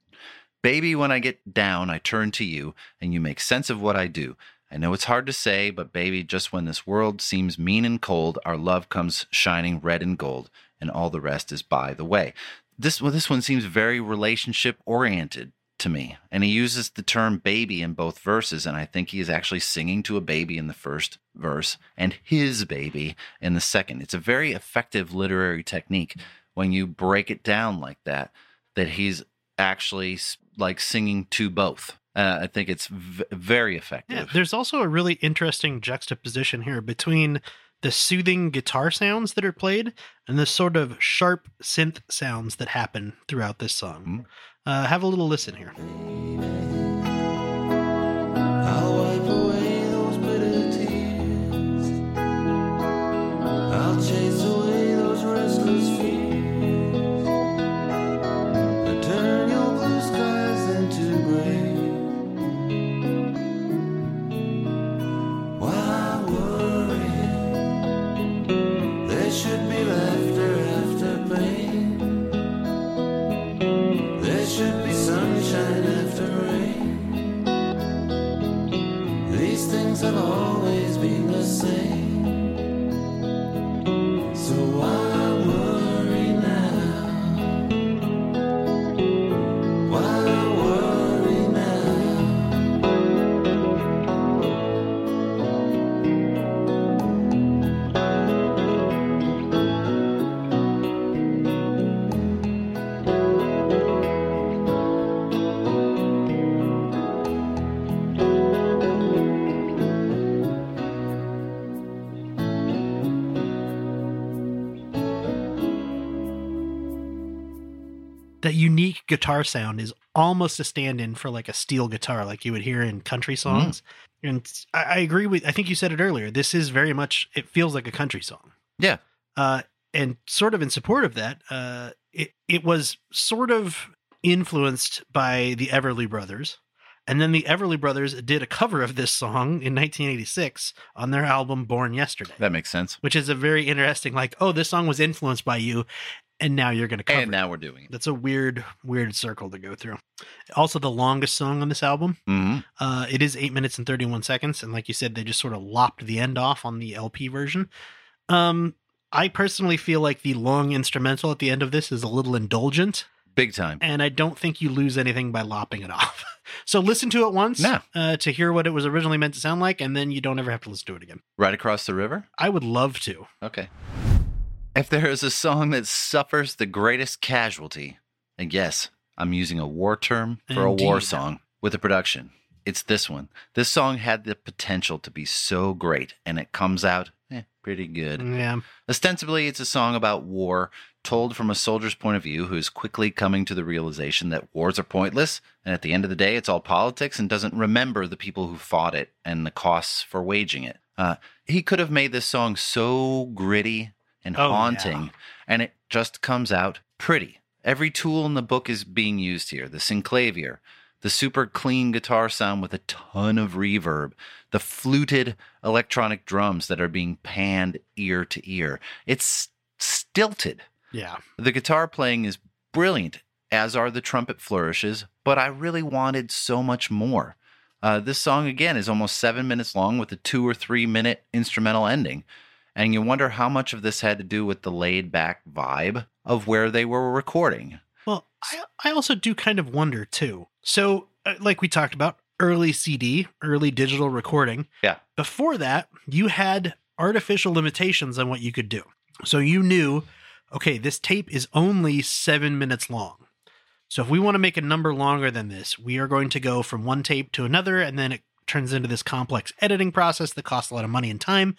Speaker 2: Baby, when I get down, I turn to you, and you make sense of what I do. I know it's hard to say, but baby, just when this world seems mean and cold, our love comes shining red and gold, and all the rest is by the way. This well, this one seems very relationship oriented to me, and he uses the term baby in both verses, and I think he is actually singing to a baby in the first verse and his baby in the second. It's a very effective literary technique when you break it down like that. That he's actually like singing to both. Uh, I think it's v- very effective.
Speaker 3: Yeah, there's also a really interesting juxtaposition here between the soothing guitar sounds that are played and the sort of sharp synth sounds that happen throughout this song. Uh, have a little listen here.
Speaker 5: Have always been the same.
Speaker 3: That unique guitar sound is almost a stand-in for like a steel guitar like you would hear in country songs. And I, I agree with i think you said it earlier this is very much it feels like a country song.
Speaker 2: Yeah.
Speaker 3: uh, and sort of in support of that uh, it, it was sort of influenced by the everly brothers. And then the everly brothers did a cover of this song in 1986 on their album born yesterday.
Speaker 2: That makes sense.
Speaker 3: which is a very interesting like oh this song was influenced by you and now you're going to cover
Speaker 2: And
Speaker 3: it.
Speaker 2: now we're doing it.
Speaker 3: That's a weird, weird circle to go through. Also, the longest song on this album.
Speaker 2: hmm
Speaker 3: Uh, it is eight minutes and thirty-one seconds, and like you said, they just sort of lopped the end off on the LP version. Um, I personally feel like the long instrumental at the end of this is a little indulgent,
Speaker 2: Big time.
Speaker 3: and I don't think you lose anything by lopping it off. so listen to it once
Speaker 2: No.
Speaker 3: uh, to hear what it was originally meant to sound like, and then you don't ever have to listen to it again.
Speaker 2: Right across the river?
Speaker 3: I would love to.
Speaker 2: Okay. If there is a song that suffers the greatest casualty, and yes, I'm using a war term for a war song with a production, it's this one. This song had the potential to be so great, and it comes out eh, pretty good.
Speaker 3: Yeah.
Speaker 2: Ostensibly, it's a song about war told from a soldier's point of view who is quickly coming to the realization that wars are pointless, and at the end of the day, it's all politics and doesn't remember the people who fought it and the costs for waging it. Uh, he could have made this song so gritty and
Speaker 3: Oh,
Speaker 2: haunting,
Speaker 3: yeah.
Speaker 2: and it just comes out pretty. Every tool in the book is being used here the synclavier, the super clean guitar sound with a ton of reverb, the fluted electronic drums that are being panned ear to ear. It's stilted.
Speaker 3: Yeah.
Speaker 2: The guitar playing is brilliant, as are the trumpet flourishes, but I really wanted so much more. Uh, this song, again, is almost seven minutes long with a two or three minute instrumental ending. And you wonder how much of this had to do with the laid back vibe of where they were recording.
Speaker 3: Well, I, I also do kind of wonder too. So, uh, like we talked about, early CD, early digital recording.
Speaker 2: Yeah.
Speaker 3: Before that, you had artificial limitations on what you could do. So you knew, okay, this tape is only seven minutes long. So if we want to make a number longer than this, we are going to go from one tape to another, and then it turns into this complex editing process that costs a lot of money and time.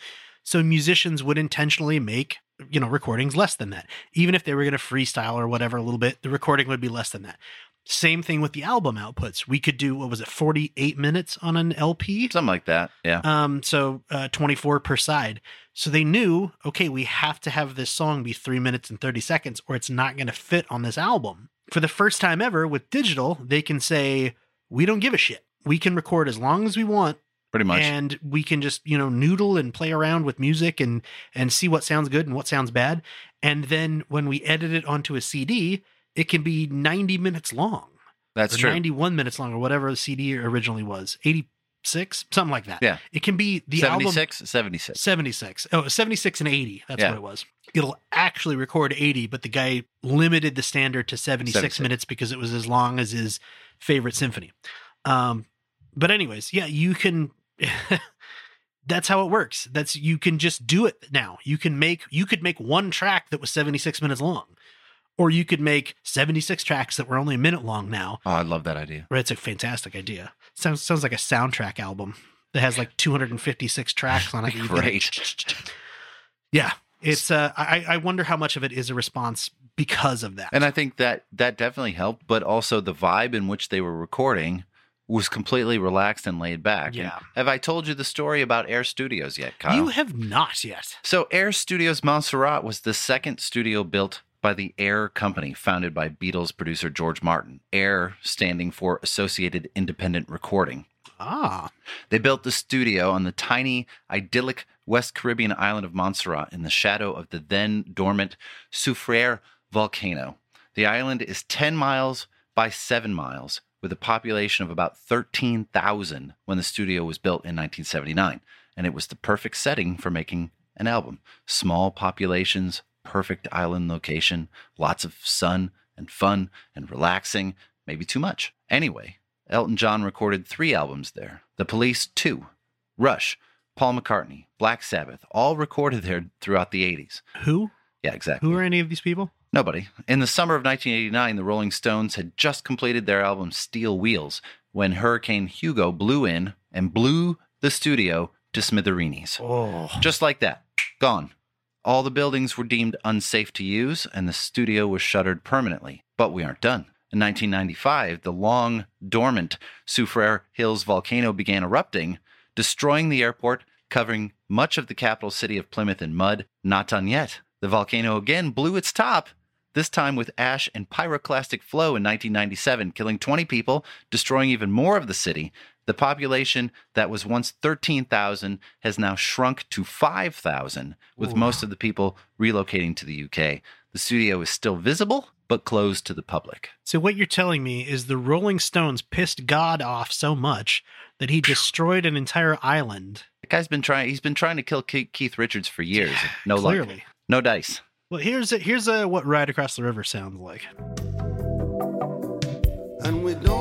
Speaker 3: So musicians would intentionally make, you know, recordings less than that. Even if they were going to freestyle or whatever a little bit, the recording would be less than that. Same thing with the album outputs. We could do what was it, 48 minutes on an LP?
Speaker 2: Something like that. Yeah.
Speaker 3: Um, so uh, 24 per side. So they knew, okay, we have to have this song be three minutes and 30 seconds, or it's not going to fit on this album. For the first time ever with digital, they can say, we don't give a shit. We can record as long as we want,
Speaker 2: Pretty much.
Speaker 3: and we can just you know noodle and play around with music and and see what sounds good and what sounds bad. And then when we edit it onto a CD, it can be 90 minutes long
Speaker 2: That's true.
Speaker 3: 91 minutes long or whatever the CD originally was. 86, something like that.
Speaker 2: Yeah.
Speaker 3: It can be the album
Speaker 2: 76? 76.
Speaker 3: 76. Oh, 76 and 80. That's
Speaker 2: Yeah.
Speaker 3: what it was. It'll actually record 80, but the guy limited the standard to 76,
Speaker 2: 76.
Speaker 3: minutes because it was as long as his favorite symphony. Um, but anyways, yeah, you can that's how it works. That's you can just do it now. You can make you could make one track that was 76 minutes long. Or you could make 76 tracks that were only a minute long now.
Speaker 2: Oh, I love that idea.
Speaker 3: Right, it's a fantastic idea. Sounds sounds like a soundtrack album that has like 256 tracks on it.
Speaker 2: Great.
Speaker 3: Yeah, it's. Uh, I I wonder how much of it is a response because of that.
Speaker 2: And I think that that definitely helped, but also the vibe in which they were recording was completely relaxed and laid back. And
Speaker 3: Yeah.
Speaker 2: have I told you the story about Air Studios yet, Kyle?
Speaker 3: you have not yet.
Speaker 2: So, Air Studios Montserrat was the second studio built by the Air Company, founded by Beatles producer George Martin. Air standing for Associated Independent Recording.
Speaker 3: Ah,
Speaker 2: They built the studio on the tiny, idyllic West Caribbean island of Montserrat in the shadow of the then dormant Soufriere volcano. The island is 10 miles by 7 miles, with a population of about 13,000 when the studio was built in 1979, and it was the perfect setting for making an album. Small populations, perfect island location, lots of sun and fun and relaxing, maybe too much. Anyway, Elton John recorded three albums there The Police, two, Rush, Paul McCartney, Black Sabbath, all recorded there throughout the 80s.
Speaker 3: Who?
Speaker 2: Yeah, exactly.
Speaker 3: Who are any of these people?
Speaker 2: Nobody. In the summer of 1989, the Rolling Stones had just completed their album Steel Wheels when Hurricane Hugo blew in and blew the studio to smithereens.
Speaker 3: Oh.
Speaker 2: Just like that. Gone. All the buildings were deemed unsafe to use, and the studio was shuttered permanently. But we aren't done. In 1995, the long dormant Soufriere Hills volcano began erupting, destroying the airport, covering much of the capital city of Plymouth in mud. Not done yet. The volcano again blew its top, this time with ash and pyroclastic flow in 1997, killing 20 people, destroying even more of the city. The population that was once 13,000 has now shrunk to 5,000, with most of the people relocating to the UK. The studio is still visible, but closed to the public.
Speaker 3: So what you're telling me is the Rolling Stones pissed God off so much that he destroyed an entire island.
Speaker 2: The guy's been trying. He's been trying to kill Keith Richards for years. No luck. No dice.
Speaker 3: Well, here's a, here's a, what Ride Across the River sounds like.
Speaker 5: And we don't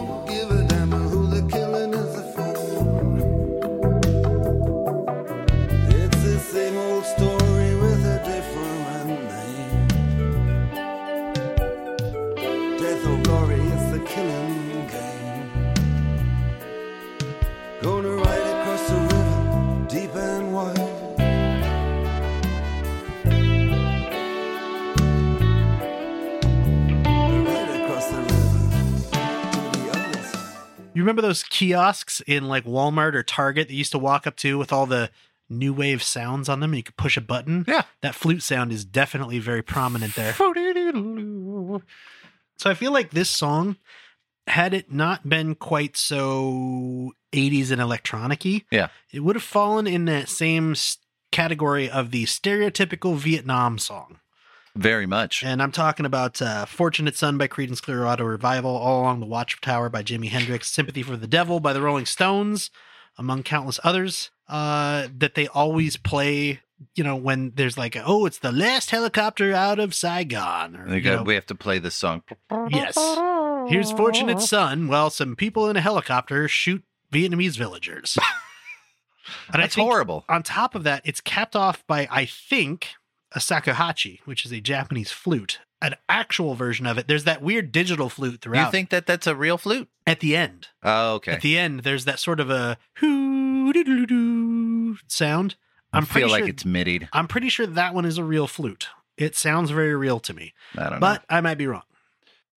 Speaker 3: remember those kiosks in like Walmart or Target that you used to walk up to with all the new wave sounds on them and you could push a button?
Speaker 2: Yeah.
Speaker 3: That flute sound is definitely very prominent there. So I feel like this song, had it not been quite so 80s and electronic y,
Speaker 2: Yeah.
Speaker 3: it would have fallen in that same category of the stereotypical Vietnam song.
Speaker 2: Very much.
Speaker 3: And I'm talking about uh, Fortunate Son by Creedence Clearwater Revival, All Along the Watchtower by Jimi Hendrix, Sympathy for the Devil by the Rolling Stones, among countless others uh, that they always play, you know, when there's like, oh, it's the last helicopter out of Saigon. Or, you know,
Speaker 2: we have to play this song.
Speaker 3: yes. Here's Fortunate Son. Well, some people in a helicopter shoot Vietnamese villagers. and
Speaker 2: That's horrible.
Speaker 3: On top of that, it's capped off by, I think, a shakuhachi, which is a Japanese flute. An actual version of it. There's that weird digital flute throughout.
Speaker 2: You think that that's a real flute?
Speaker 3: at the end?
Speaker 2: Oh, okay.
Speaker 3: At the end, there's that sort of a sound.
Speaker 2: I
Speaker 3: I'm
Speaker 2: feel
Speaker 3: pretty
Speaker 2: like
Speaker 3: sure,
Speaker 2: it's midied.
Speaker 3: I'm pretty sure that one is a real flute. It sounds very real to me,
Speaker 2: I don't know.
Speaker 3: but I might be wrong.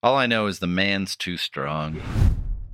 Speaker 2: All I know is the man's too strong.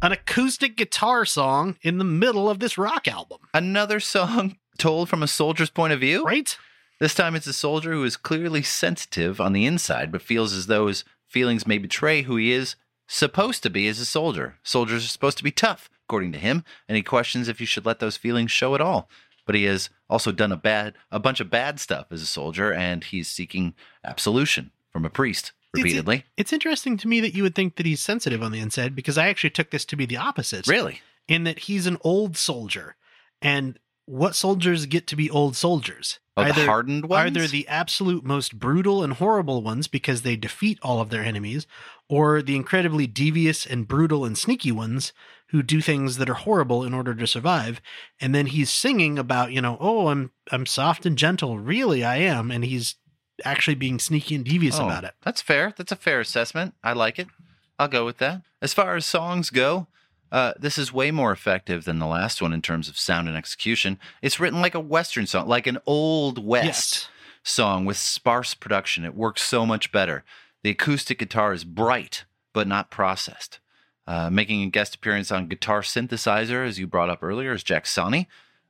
Speaker 3: An acoustic guitar song in the middle of this rock album,
Speaker 2: Another song told from a soldier's point of view.
Speaker 3: right?
Speaker 2: This time it's a soldier who is clearly sensitive on the inside, but feels as though his feelings may betray who he is supposed to be as a soldier. Soldiers are supposed to be tough, according to him, and he questions if you should let those feelings show at all. But he has also done a bad a bunch of bad stuff as a soldier, and he's seeking absolution from a priest
Speaker 3: It's-
Speaker 2: repeatedly.
Speaker 3: It's interesting to me that you would think that he's sensitive on the inside because I actually took this to be the opposite.
Speaker 2: really?
Speaker 3: In that he's an old soldier. And what soldiers get to be old soldiers?
Speaker 2: Oh, the hardened ones?
Speaker 3: Either the absolute most brutal and horrible ones because they defeat all of their enemies, or the incredibly devious and brutal and sneaky ones who do things that are horrible in order to survive. And then he's singing about, you know, oh, I'm I'm soft and gentle. Really, I am. And he's actually being sneaky and devious
Speaker 2: Oh,
Speaker 3: about it.
Speaker 2: That's fair. That's a fair assessment. I like it. I'll go with that. As far as songs go, uh, this is way more effective than the last one in terms of sound and execution. It's written like a Western song, like an Old West
Speaker 3: Yes.
Speaker 2: song with sparse production. It works so much better. The acoustic guitar is bright, but not processed. Uh, making a guest appearance on Guitar Synthesizer, as you brought up earlier, is Jack Sonni.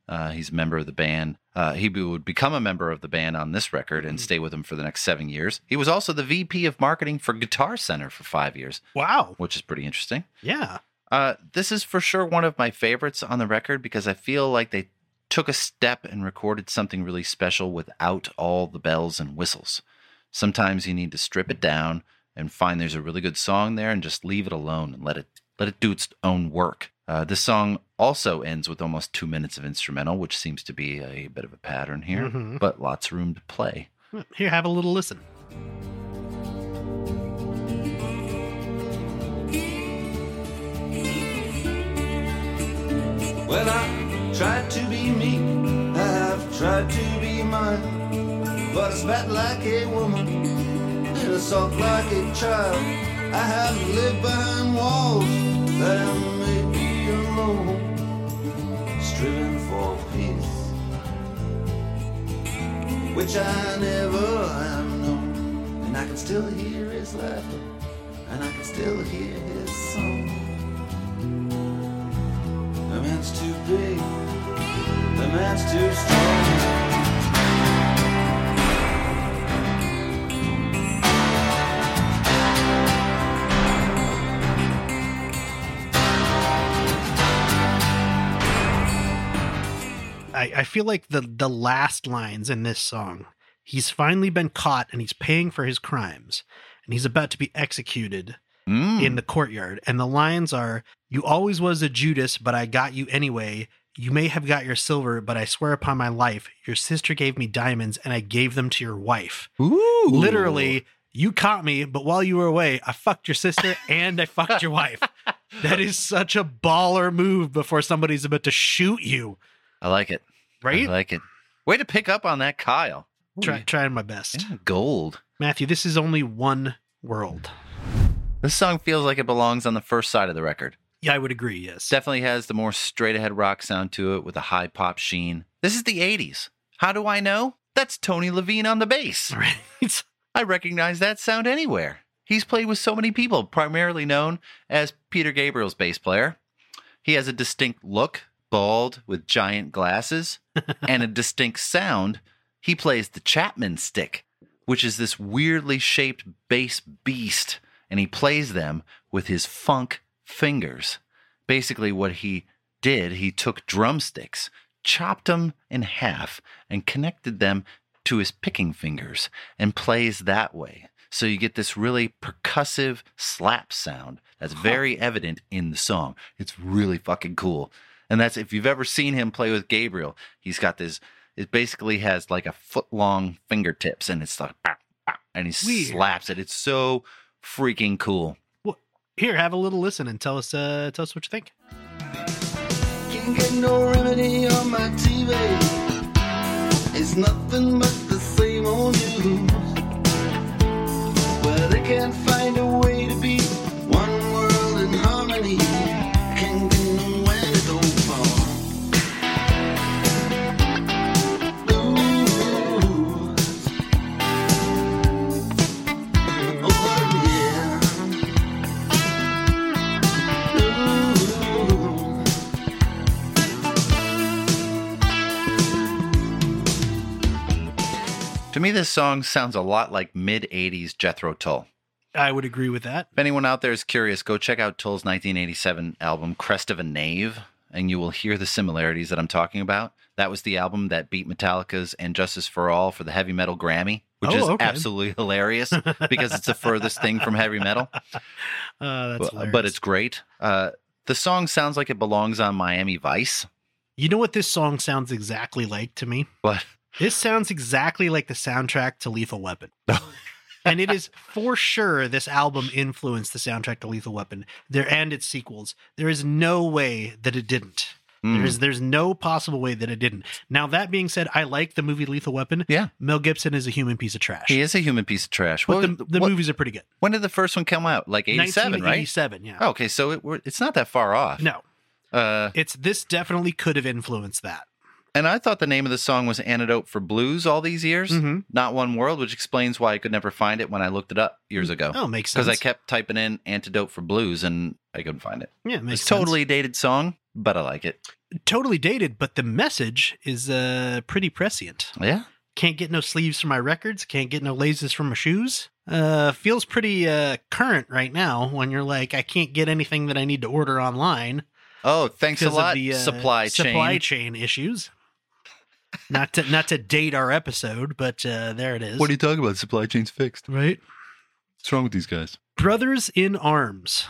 Speaker 2: Uh, he's a member of the band. Uh, he would become a member of the band on this record and stay with them for the next seven years. He was also the VP of marketing for Guitar Center for five years,
Speaker 3: Wow.
Speaker 2: which is pretty interesting.
Speaker 3: Yeah.
Speaker 2: Uh, this is for sure one of my favorites on the record because I feel like they took a step and recorded something really special without all the bells and whistles. Sometimes you need to strip it down and find there's a really good song there and just leave it alone and let it let it do its own work. Uh, this song also ends with almost two minutes of instrumental, which seems to be a bit of a pattern here,
Speaker 3: Mhm.
Speaker 2: but lots of room to play.
Speaker 3: Here, have a little listen.
Speaker 5: Well, I tried to be me, I have tried to be mine. But I spat like a woman, and I soft like a child. I have lived behind walls that have made me alone, striven for peace, which I never have known. And I can still hear his laughter, and I can still hear his song. The man's too big. The man's too strong.
Speaker 3: I, I feel like the the last lines in this song, he's finally been caught and he's paying for his crimes, and he's about to be executed
Speaker 2: Mm.
Speaker 3: in the courtyard. And the lines are, "You always was a Judas, but I got you anyway. You may have got your silver, but I swear upon my life, your sister gave me diamonds, and I gave them to your wife.
Speaker 2: Ooh.
Speaker 3: Literally." You caught me, but while you were away, I fucked your sister and I fucked your wife. That is such a baller move before somebody's about to shoot you,
Speaker 2: I like it.
Speaker 3: right?
Speaker 2: I like it. Way to pick up on that, Kyle.
Speaker 3: Try, trying my best.
Speaker 2: Yeah, gold.
Speaker 3: Matthew, this is only one world.
Speaker 2: This song feels like it belongs on the first side of the record.
Speaker 3: Yeah, I would agree. Yes.
Speaker 2: Definitely has the more straight ahead rock sound to it with a high pop sheen. This is the 80s. How do I know? That's Tony Levin on the bass.
Speaker 3: Right.
Speaker 2: I recognize that sound anywhere. He's played with so many people, primarily known as Peter Gabriel's bass player. He has a distinct look, bald with giant glasses, and a distinct sound. He plays the Chapman stick, which is this weirdly shaped bass beast, and he plays them with his funk fingers. Basically, what he did, he took drumsticks, chopped them in half, and connected them to his picking fingers and plays that way. So you get this really percussive slap sound that's very evident in the song. It's really fucking cool. And that's if you've ever seen him play with Gabriel, he's got this it basically has like a foot long fingertips and it's like and he
Speaker 3: Weird.
Speaker 2: slaps it. It's so freaking cool.
Speaker 3: Well, here, have a little listen and tell us. Uh, tell us what you think.
Speaker 5: Can't get no remedy on my TV. It's nothing but the same old news. Well, they can't find a To
Speaker 2: me, this song sounds a lot like mid 80s Jethro Tull.
Speaker 3: I would agree with that.
Speaker 2: If anyone out there is curious, go check out Tull's 1987 album, Crest of a Knave, and you will hear the similarities that I'm talking about. That was the album that beat Metallica's And Justice for All for the Heavy Metal Grammy, which
Speaker 3: Oh,
Speaker 2: is
Speaker 3: okay.
Speaker 2: absolutely hilarious because it's the furthest thing from heavy metal.
Speaker 3: Uh, that's
Speaker 2: But, but it's great. Uh, the song sounds like it belongs on Miami Vice,
Speaker 3: You know what this song sounds exactly like to me?
Speaker 2: but
Speaker 3: This sounds exactly like the soundtrack to Lethal Weapon. and it is for sure this album influenced the soundtrack to Lethal Weapon. There and its sequels. There is no way that it didn't.
Speaker 2: Mm.
Speaker 3: There's there's no possible way that it didn't. Now that being said, I like the movie Lethal Weapon.
Speaker 2: yeah,
Speaker 3: Mel Gibson is a human piece of trash.
Speaker 2: he is a human piece of trash.
Speaker 3: but
Speaker 2: What-
Speaker 3: the, the
Speaker 2: what-
Speaker 3: movies are pretty good.
Speaker 2: When did the first one come out? Like 87, right?
Speaker 3: 1987, yeah.
Speaker 2: Okay, so it, it's not that far off.
Speaker 3: No,
Speaker 2: Uh,
Speaker 3: it's this definitely could have influenced that.
Speaker 2: And I thought the name of the song was Antidote for Blues all these years,
Speaker 3: Mhm.
Speaker 2: not One World, which explains why I could never find it when I looked it up years ago.
Speaker 3: Oh, makes sense.
Speaker 2: Because I kept typing in Antidote for Blues and I couldn't find it.
Speaker 3: yeah, makes
Speaker 2: It's
Speaker 3: sense.
Speaker 2: totally dated song, but I like it.
Speaker 3: totally dated, but the message is uh pretty prescient.
Speaker 2: Yeah.
Speaker 3: Can't get no sleeves for my records. Can't get no laces for my shoes. Uh, feels pretty uh current right now. When you're like, I can't get anything that I need to order online
Speaker 2: Oh, thanks a lot,
Speaker 3: of the uh,
Speaker 2: supply chain.
Speaker 3: supply chain issues. Not to not to date our episode, but uh, there it is.
Speaker 2: What are you talking about? Supply chain's fixed.
Speaker 3: right?
Speaker 2: What's wrong with these guys?
Speaker 3: Brothers in Arms.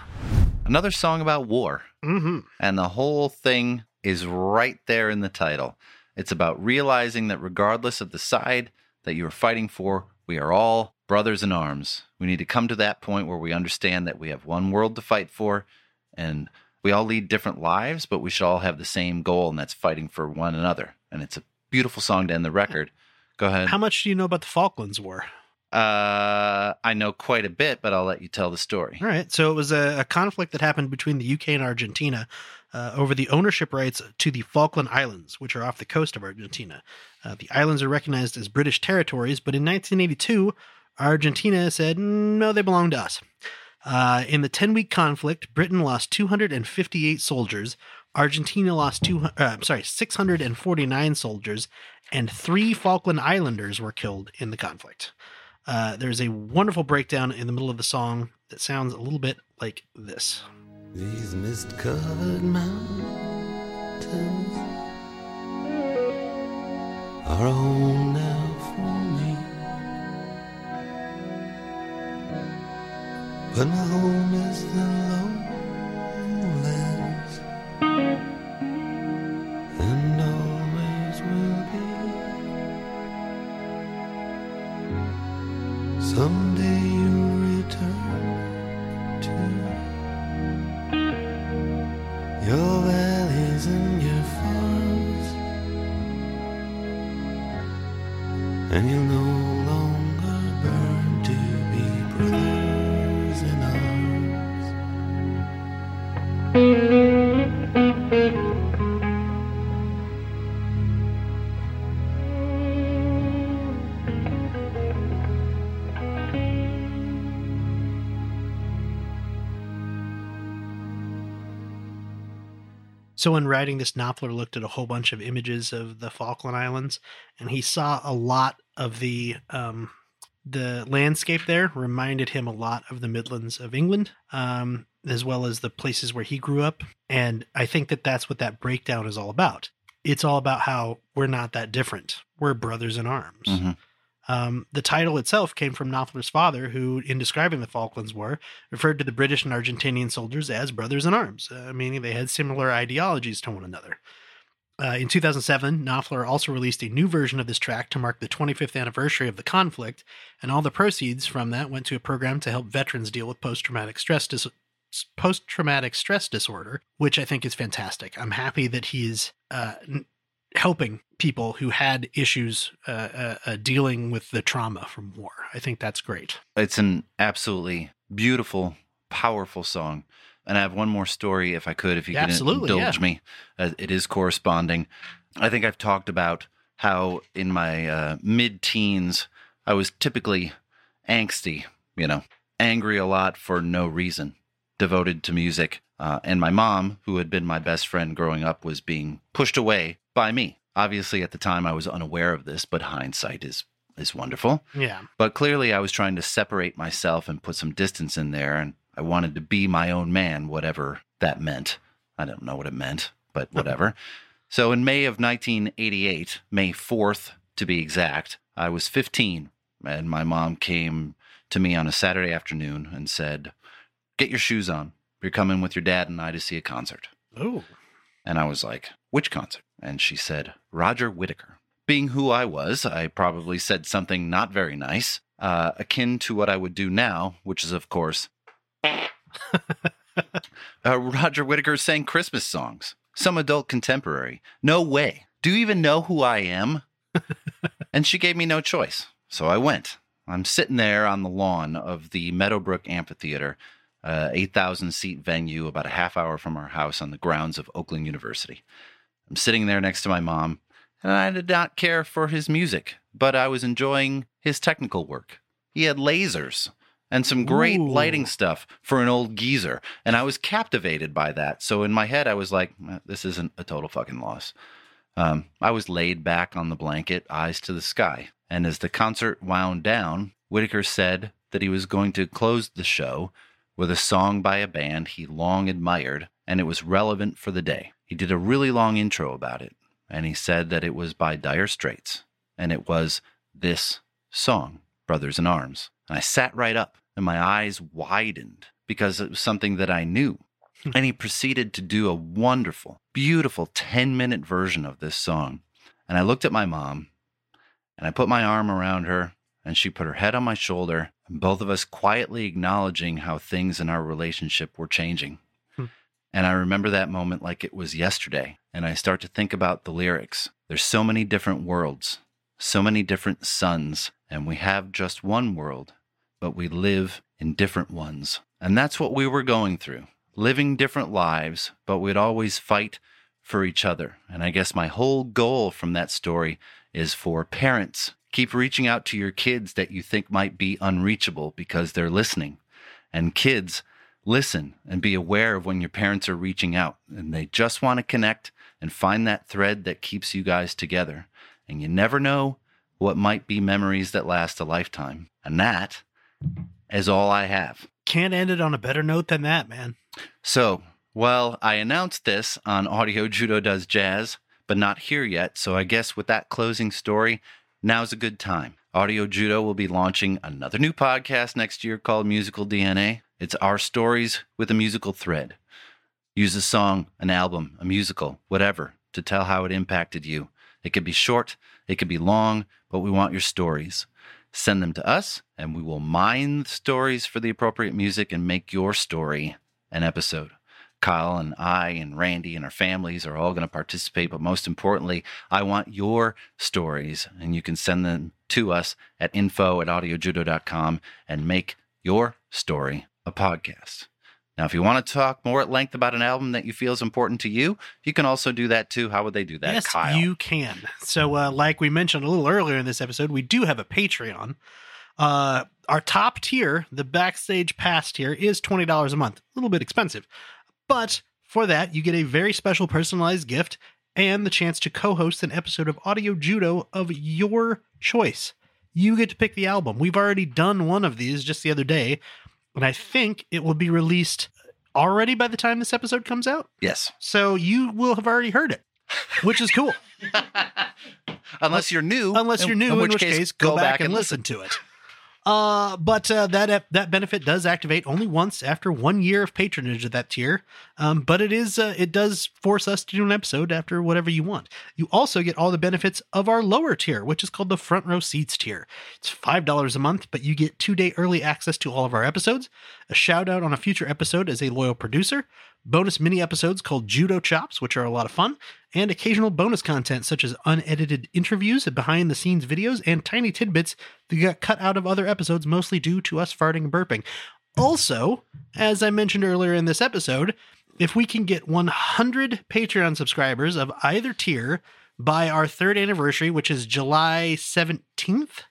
Speaker 2: Another song about war.
Speaker 3: Mm-hmm.
Speaker 2: And the whole thing is right there in the title. It's about realizing that regardless of the side that you are fighting for, we are all brothers in arms. We need to come to that point where we understand that we have one world to fight for and we all lead different lives, but we should all have the same goal, and that's fighting for one another. And it's a beautiful song to end the record. Go ahead.
Speaker 3: How much do you know about the Falklands War?
Speaker 2: Uh, I know quite a bit, but I'll let you tell the story.
Speaker 3: All right. So it was a, a conflict that happened between the UK and Argentina uh, over the ownership rights to the Falkland Islands, which are off the coast of Argentina. Uh, the islands are recognized as British territories, but in 1982, Argentina said, no, they belong to us. Uh, in the 10 week conflict, Britain lost 258 soldiers. Argentina lost two, uh, I'm sorry, 649 soldiers, and three Falkland Islanders were killed in the conflict. Uh, there's a wonderful breakdown in the middle of the song that sounds a little bit like this.
Speaker 5: These mist covered mountains are home now for me. But my home is the lowlands
Speaker 3: So, when writing this, Knopfler looked at a whole bunch of images of the Falkland Islands, and he saw a lot of the um, the landscape there reminded him a lot of the Midlands of England, um, as well as the places where he grew up. And I think that that's what that breakdown is all about. It's all about how we're not that different. We're brothers in arms.
Speaker 2: Mhm.
Speaker 3: Um, the title itself came from Knopfler's father, who, in describing the Falklands War, referred to the British and Argentinian soldiers as brothers in arms, uh, meaning they had similar ideologies to one another. Uh, in 2007, Knopfler also released a new version of this track to mark the 25th anniversary of the conflict, and all the proceeds from that went to a program to help veterans deal with post-traumatic stress post-traumatic stress disorder, which I think is fantastic. I'm happy that he's uh, helping people who had issues uh, uh, uh, dealing with the trauma from war. I think that's great.
Speaker 2: It's an absolutely beautiful, powerful song. And I have one more story, if I could, if you can indulge
Speaker 3: yeah.
Speaker 2: me. Uh, it is corresponding. I think I've talked about how in my uh, mid teens, I was typically angsty, you know, angry a lot for no reason, devoted to music. Uh, and my mom, who had been my best friend growing up, was being pushed away by me. Obviously, at the time, I was unaware of this, but hindsight is is wonderful.
Speaker 3: Yeah.
Speaker 2: But clearly, I was trying to separate myself and put some distance in there, and I wanted to be my own man, whatever that meant. I don't know what it meant, but whatever. so, in May of 1988, May 4th to be exact, I was 15, and my mom came to me on a Saturday afternoon and said, Get your shoes on. You're coming with your dad and I to see a concert.
Speaker 3: Oh.
Speaker 2: And I was like, Which concert? And she said, Roger Whittaker. Being who I was, I probably said something not very nice, uh, akin to what I would do now, which is, of course, uh, Roger Whittaker sang Christmas songs, some adult contemporary. No way. Do you even know who I am? and she gave me no choice. So I went. I'm sitting there on the lawn of the Meadowbrook Amphitheater, uh, 8,000 seat venue about a half hour from our house on the grounds of Oakland University. I'm sitting there next to my mom, and I did not care for his music, but I was enjoying his technical work. He had lasers and some great
Speaker 3: Ooh.
Speaker 2: lighting stuff for an old geezer, and I was captivated by that. So in my head, I was like, "Eh, this isn't a total fucking loss. Um, I was laid back on the blanket, eyes to the sky. And as the concert wound down, Whittaker said that he was going to close the show with a song by a band he long admired, and it was relevant for the day. He did a really long intro about it, and he said that it was by Dire Straits, and it was this song, Brothers in Arms. And I sat right up, and my eyes widened because it was something that I knew. Hmm. and he proceeded to do a wonderful, beautiful 10 minute version of this song. And I looked at my mom and I put my arm around her and she put her head on my shoulder and both of us quietly acknowledging how things in our relationship were changing. And I remember that moment like it was yesterday. And I start to think about the lyrics. There's so many different worlds, so many different suns, and we have just one world, but we live in different ones. And that's what we were going through living different lives, but we'd always fight for each other. And I guess my whole goal from that story is for parents keep reaching out to your kids that you think might be unreachable because they're listening. And kids, listen and be aware of when your parents are reaching out and they just want to connect and find that thread that keeps you guys together. And you never know what might be memories that last a lifetime. And that is all I have.
Speaker 3: Can't end it on a better note than that, man.
Speaker 2: So, well, I announced this on Audio Judo Does Jazz, but not here yet. So I guess with that closing story, now's a good time. Audio Judo will be launching another new podcast next year called Musical DNA. It's our stories with a musical thread. Use a song, an album, a musical, whatever, to tell how it impacted you. It could be short, it could be long, but we want your stories. Send them to us, and we will mine the stories for the appropriate music and make your story an episode. Kyle and I and Randy and our families are all going to participate, but most importantly, I want your stories, and you can send them to us at info at audiojudo.com and make your story a podcast. Now, if you want to talk more at length about an album that you feel is important to you, you can also do that too. How would they do that,
Speaker 3: yes,
Speaker 2: Kyle?
Speaker 3: you can. So, uh, like we mentioned a little earlier in this episode, we do have a Patreon. Uh, our top tier, the backstage pass tier, is twenty dollars a month. A little bit expensive, but for that, you get a very special personalized gift and the chance to co-host an episode of Audio Judo of your choice. You get to pick the album. We've already done one of these just the other day, and I think it will be released already by the time this episode comes out.
Speaker 2: yes.
Speaker 3: So you will have already heard it, which is cool.
Speaker 2: Unless you're new.
Speaker 3: Unless you're new, in which, case, go, back, and listen, to it. Uh, but uh, that that benefit does activate only once after one year of patronage of that tier. Um, but it is uh, it does force us to do an episode after whatever you want. You also get all the benefits of our lower tier, which is called the front row seats tier. It's five dollars a month, but you get two day early access to all of our episodes, a shout out on a future episode as a loyal producer, bonus mini episodes called Judo Chops, which are a lot of fun, and occasional bonus content such as unedited interviews, behind the scenes videos, and tiny tidbits that got cut out of other episodes, mostly due to us farting and burping. Also, as I mentioned earlier in this episode, if we can get 100 Patreon subscribers of either tier by our third anniversary, which is July 17th,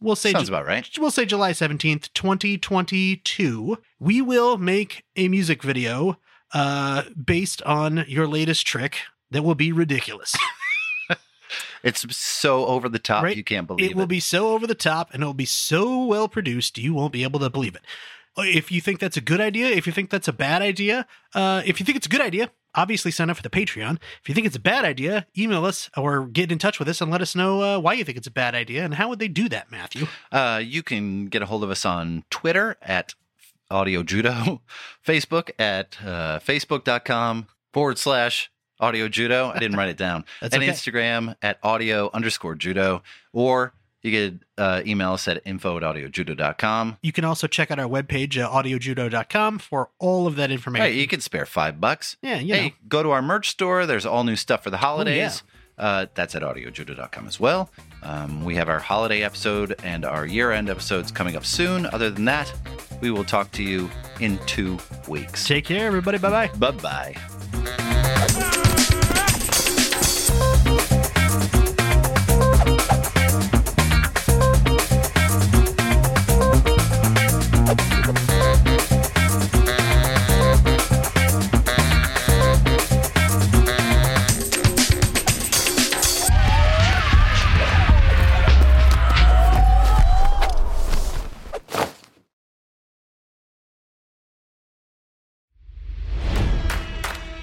Speaker 3: we'll say
Speaker 2: Sounds about right.
Speaker 3: we'll say July 17th, 2022, we will make a music video uh, based on your latest trick that will be ridiculous.
Speaker 2: It's so over the top,
Speaker 3: Right?
Speaker 2: you can't believe it.
Speaker 3: it will be so over the top and it will be so well produced, you won't be able to believe it. Uh, If you think that's a good idea, if you think that's a bad idea, uh, if you think it's a good idea, obviously sign up for the Patreon. If you think it's a bad idea, email us or get in touch with us and let us know uh, why you think it's a bad idea and how would they do that, Matthew?
Speaker 2: Uh, you can get a hold of us on Twitter at Audio Judo, Facebook at uh, facebook.com forward slash Audio Judo. I didn't write it down.
Speaker 3: That's
Speaker 2: and
Speaker 3: okay.
Speaker 2: Instagram at audio underscore judo. Or you could uh, email us at info at audiojudo.com.
Speaker 3: You can also check out our webpage, uh, audiojudo.com, for all of that information.
Speaker 2: Hey, you can spare five bucks.
Speaker 3: Yeah, you
Speaker 2: hey,
Speaker 3: know.
Speaker 2: go to our merch store. There's all new stuff for the holidays. Uh, that's at audiojudo.com as well. Um, we have our holiday episode and our year end episodes coming up soon. Other than that, we will talk to you in two weeks.
Speaker 3: Take care, everybody. Bye bye.
Speaker 2: Bye bye.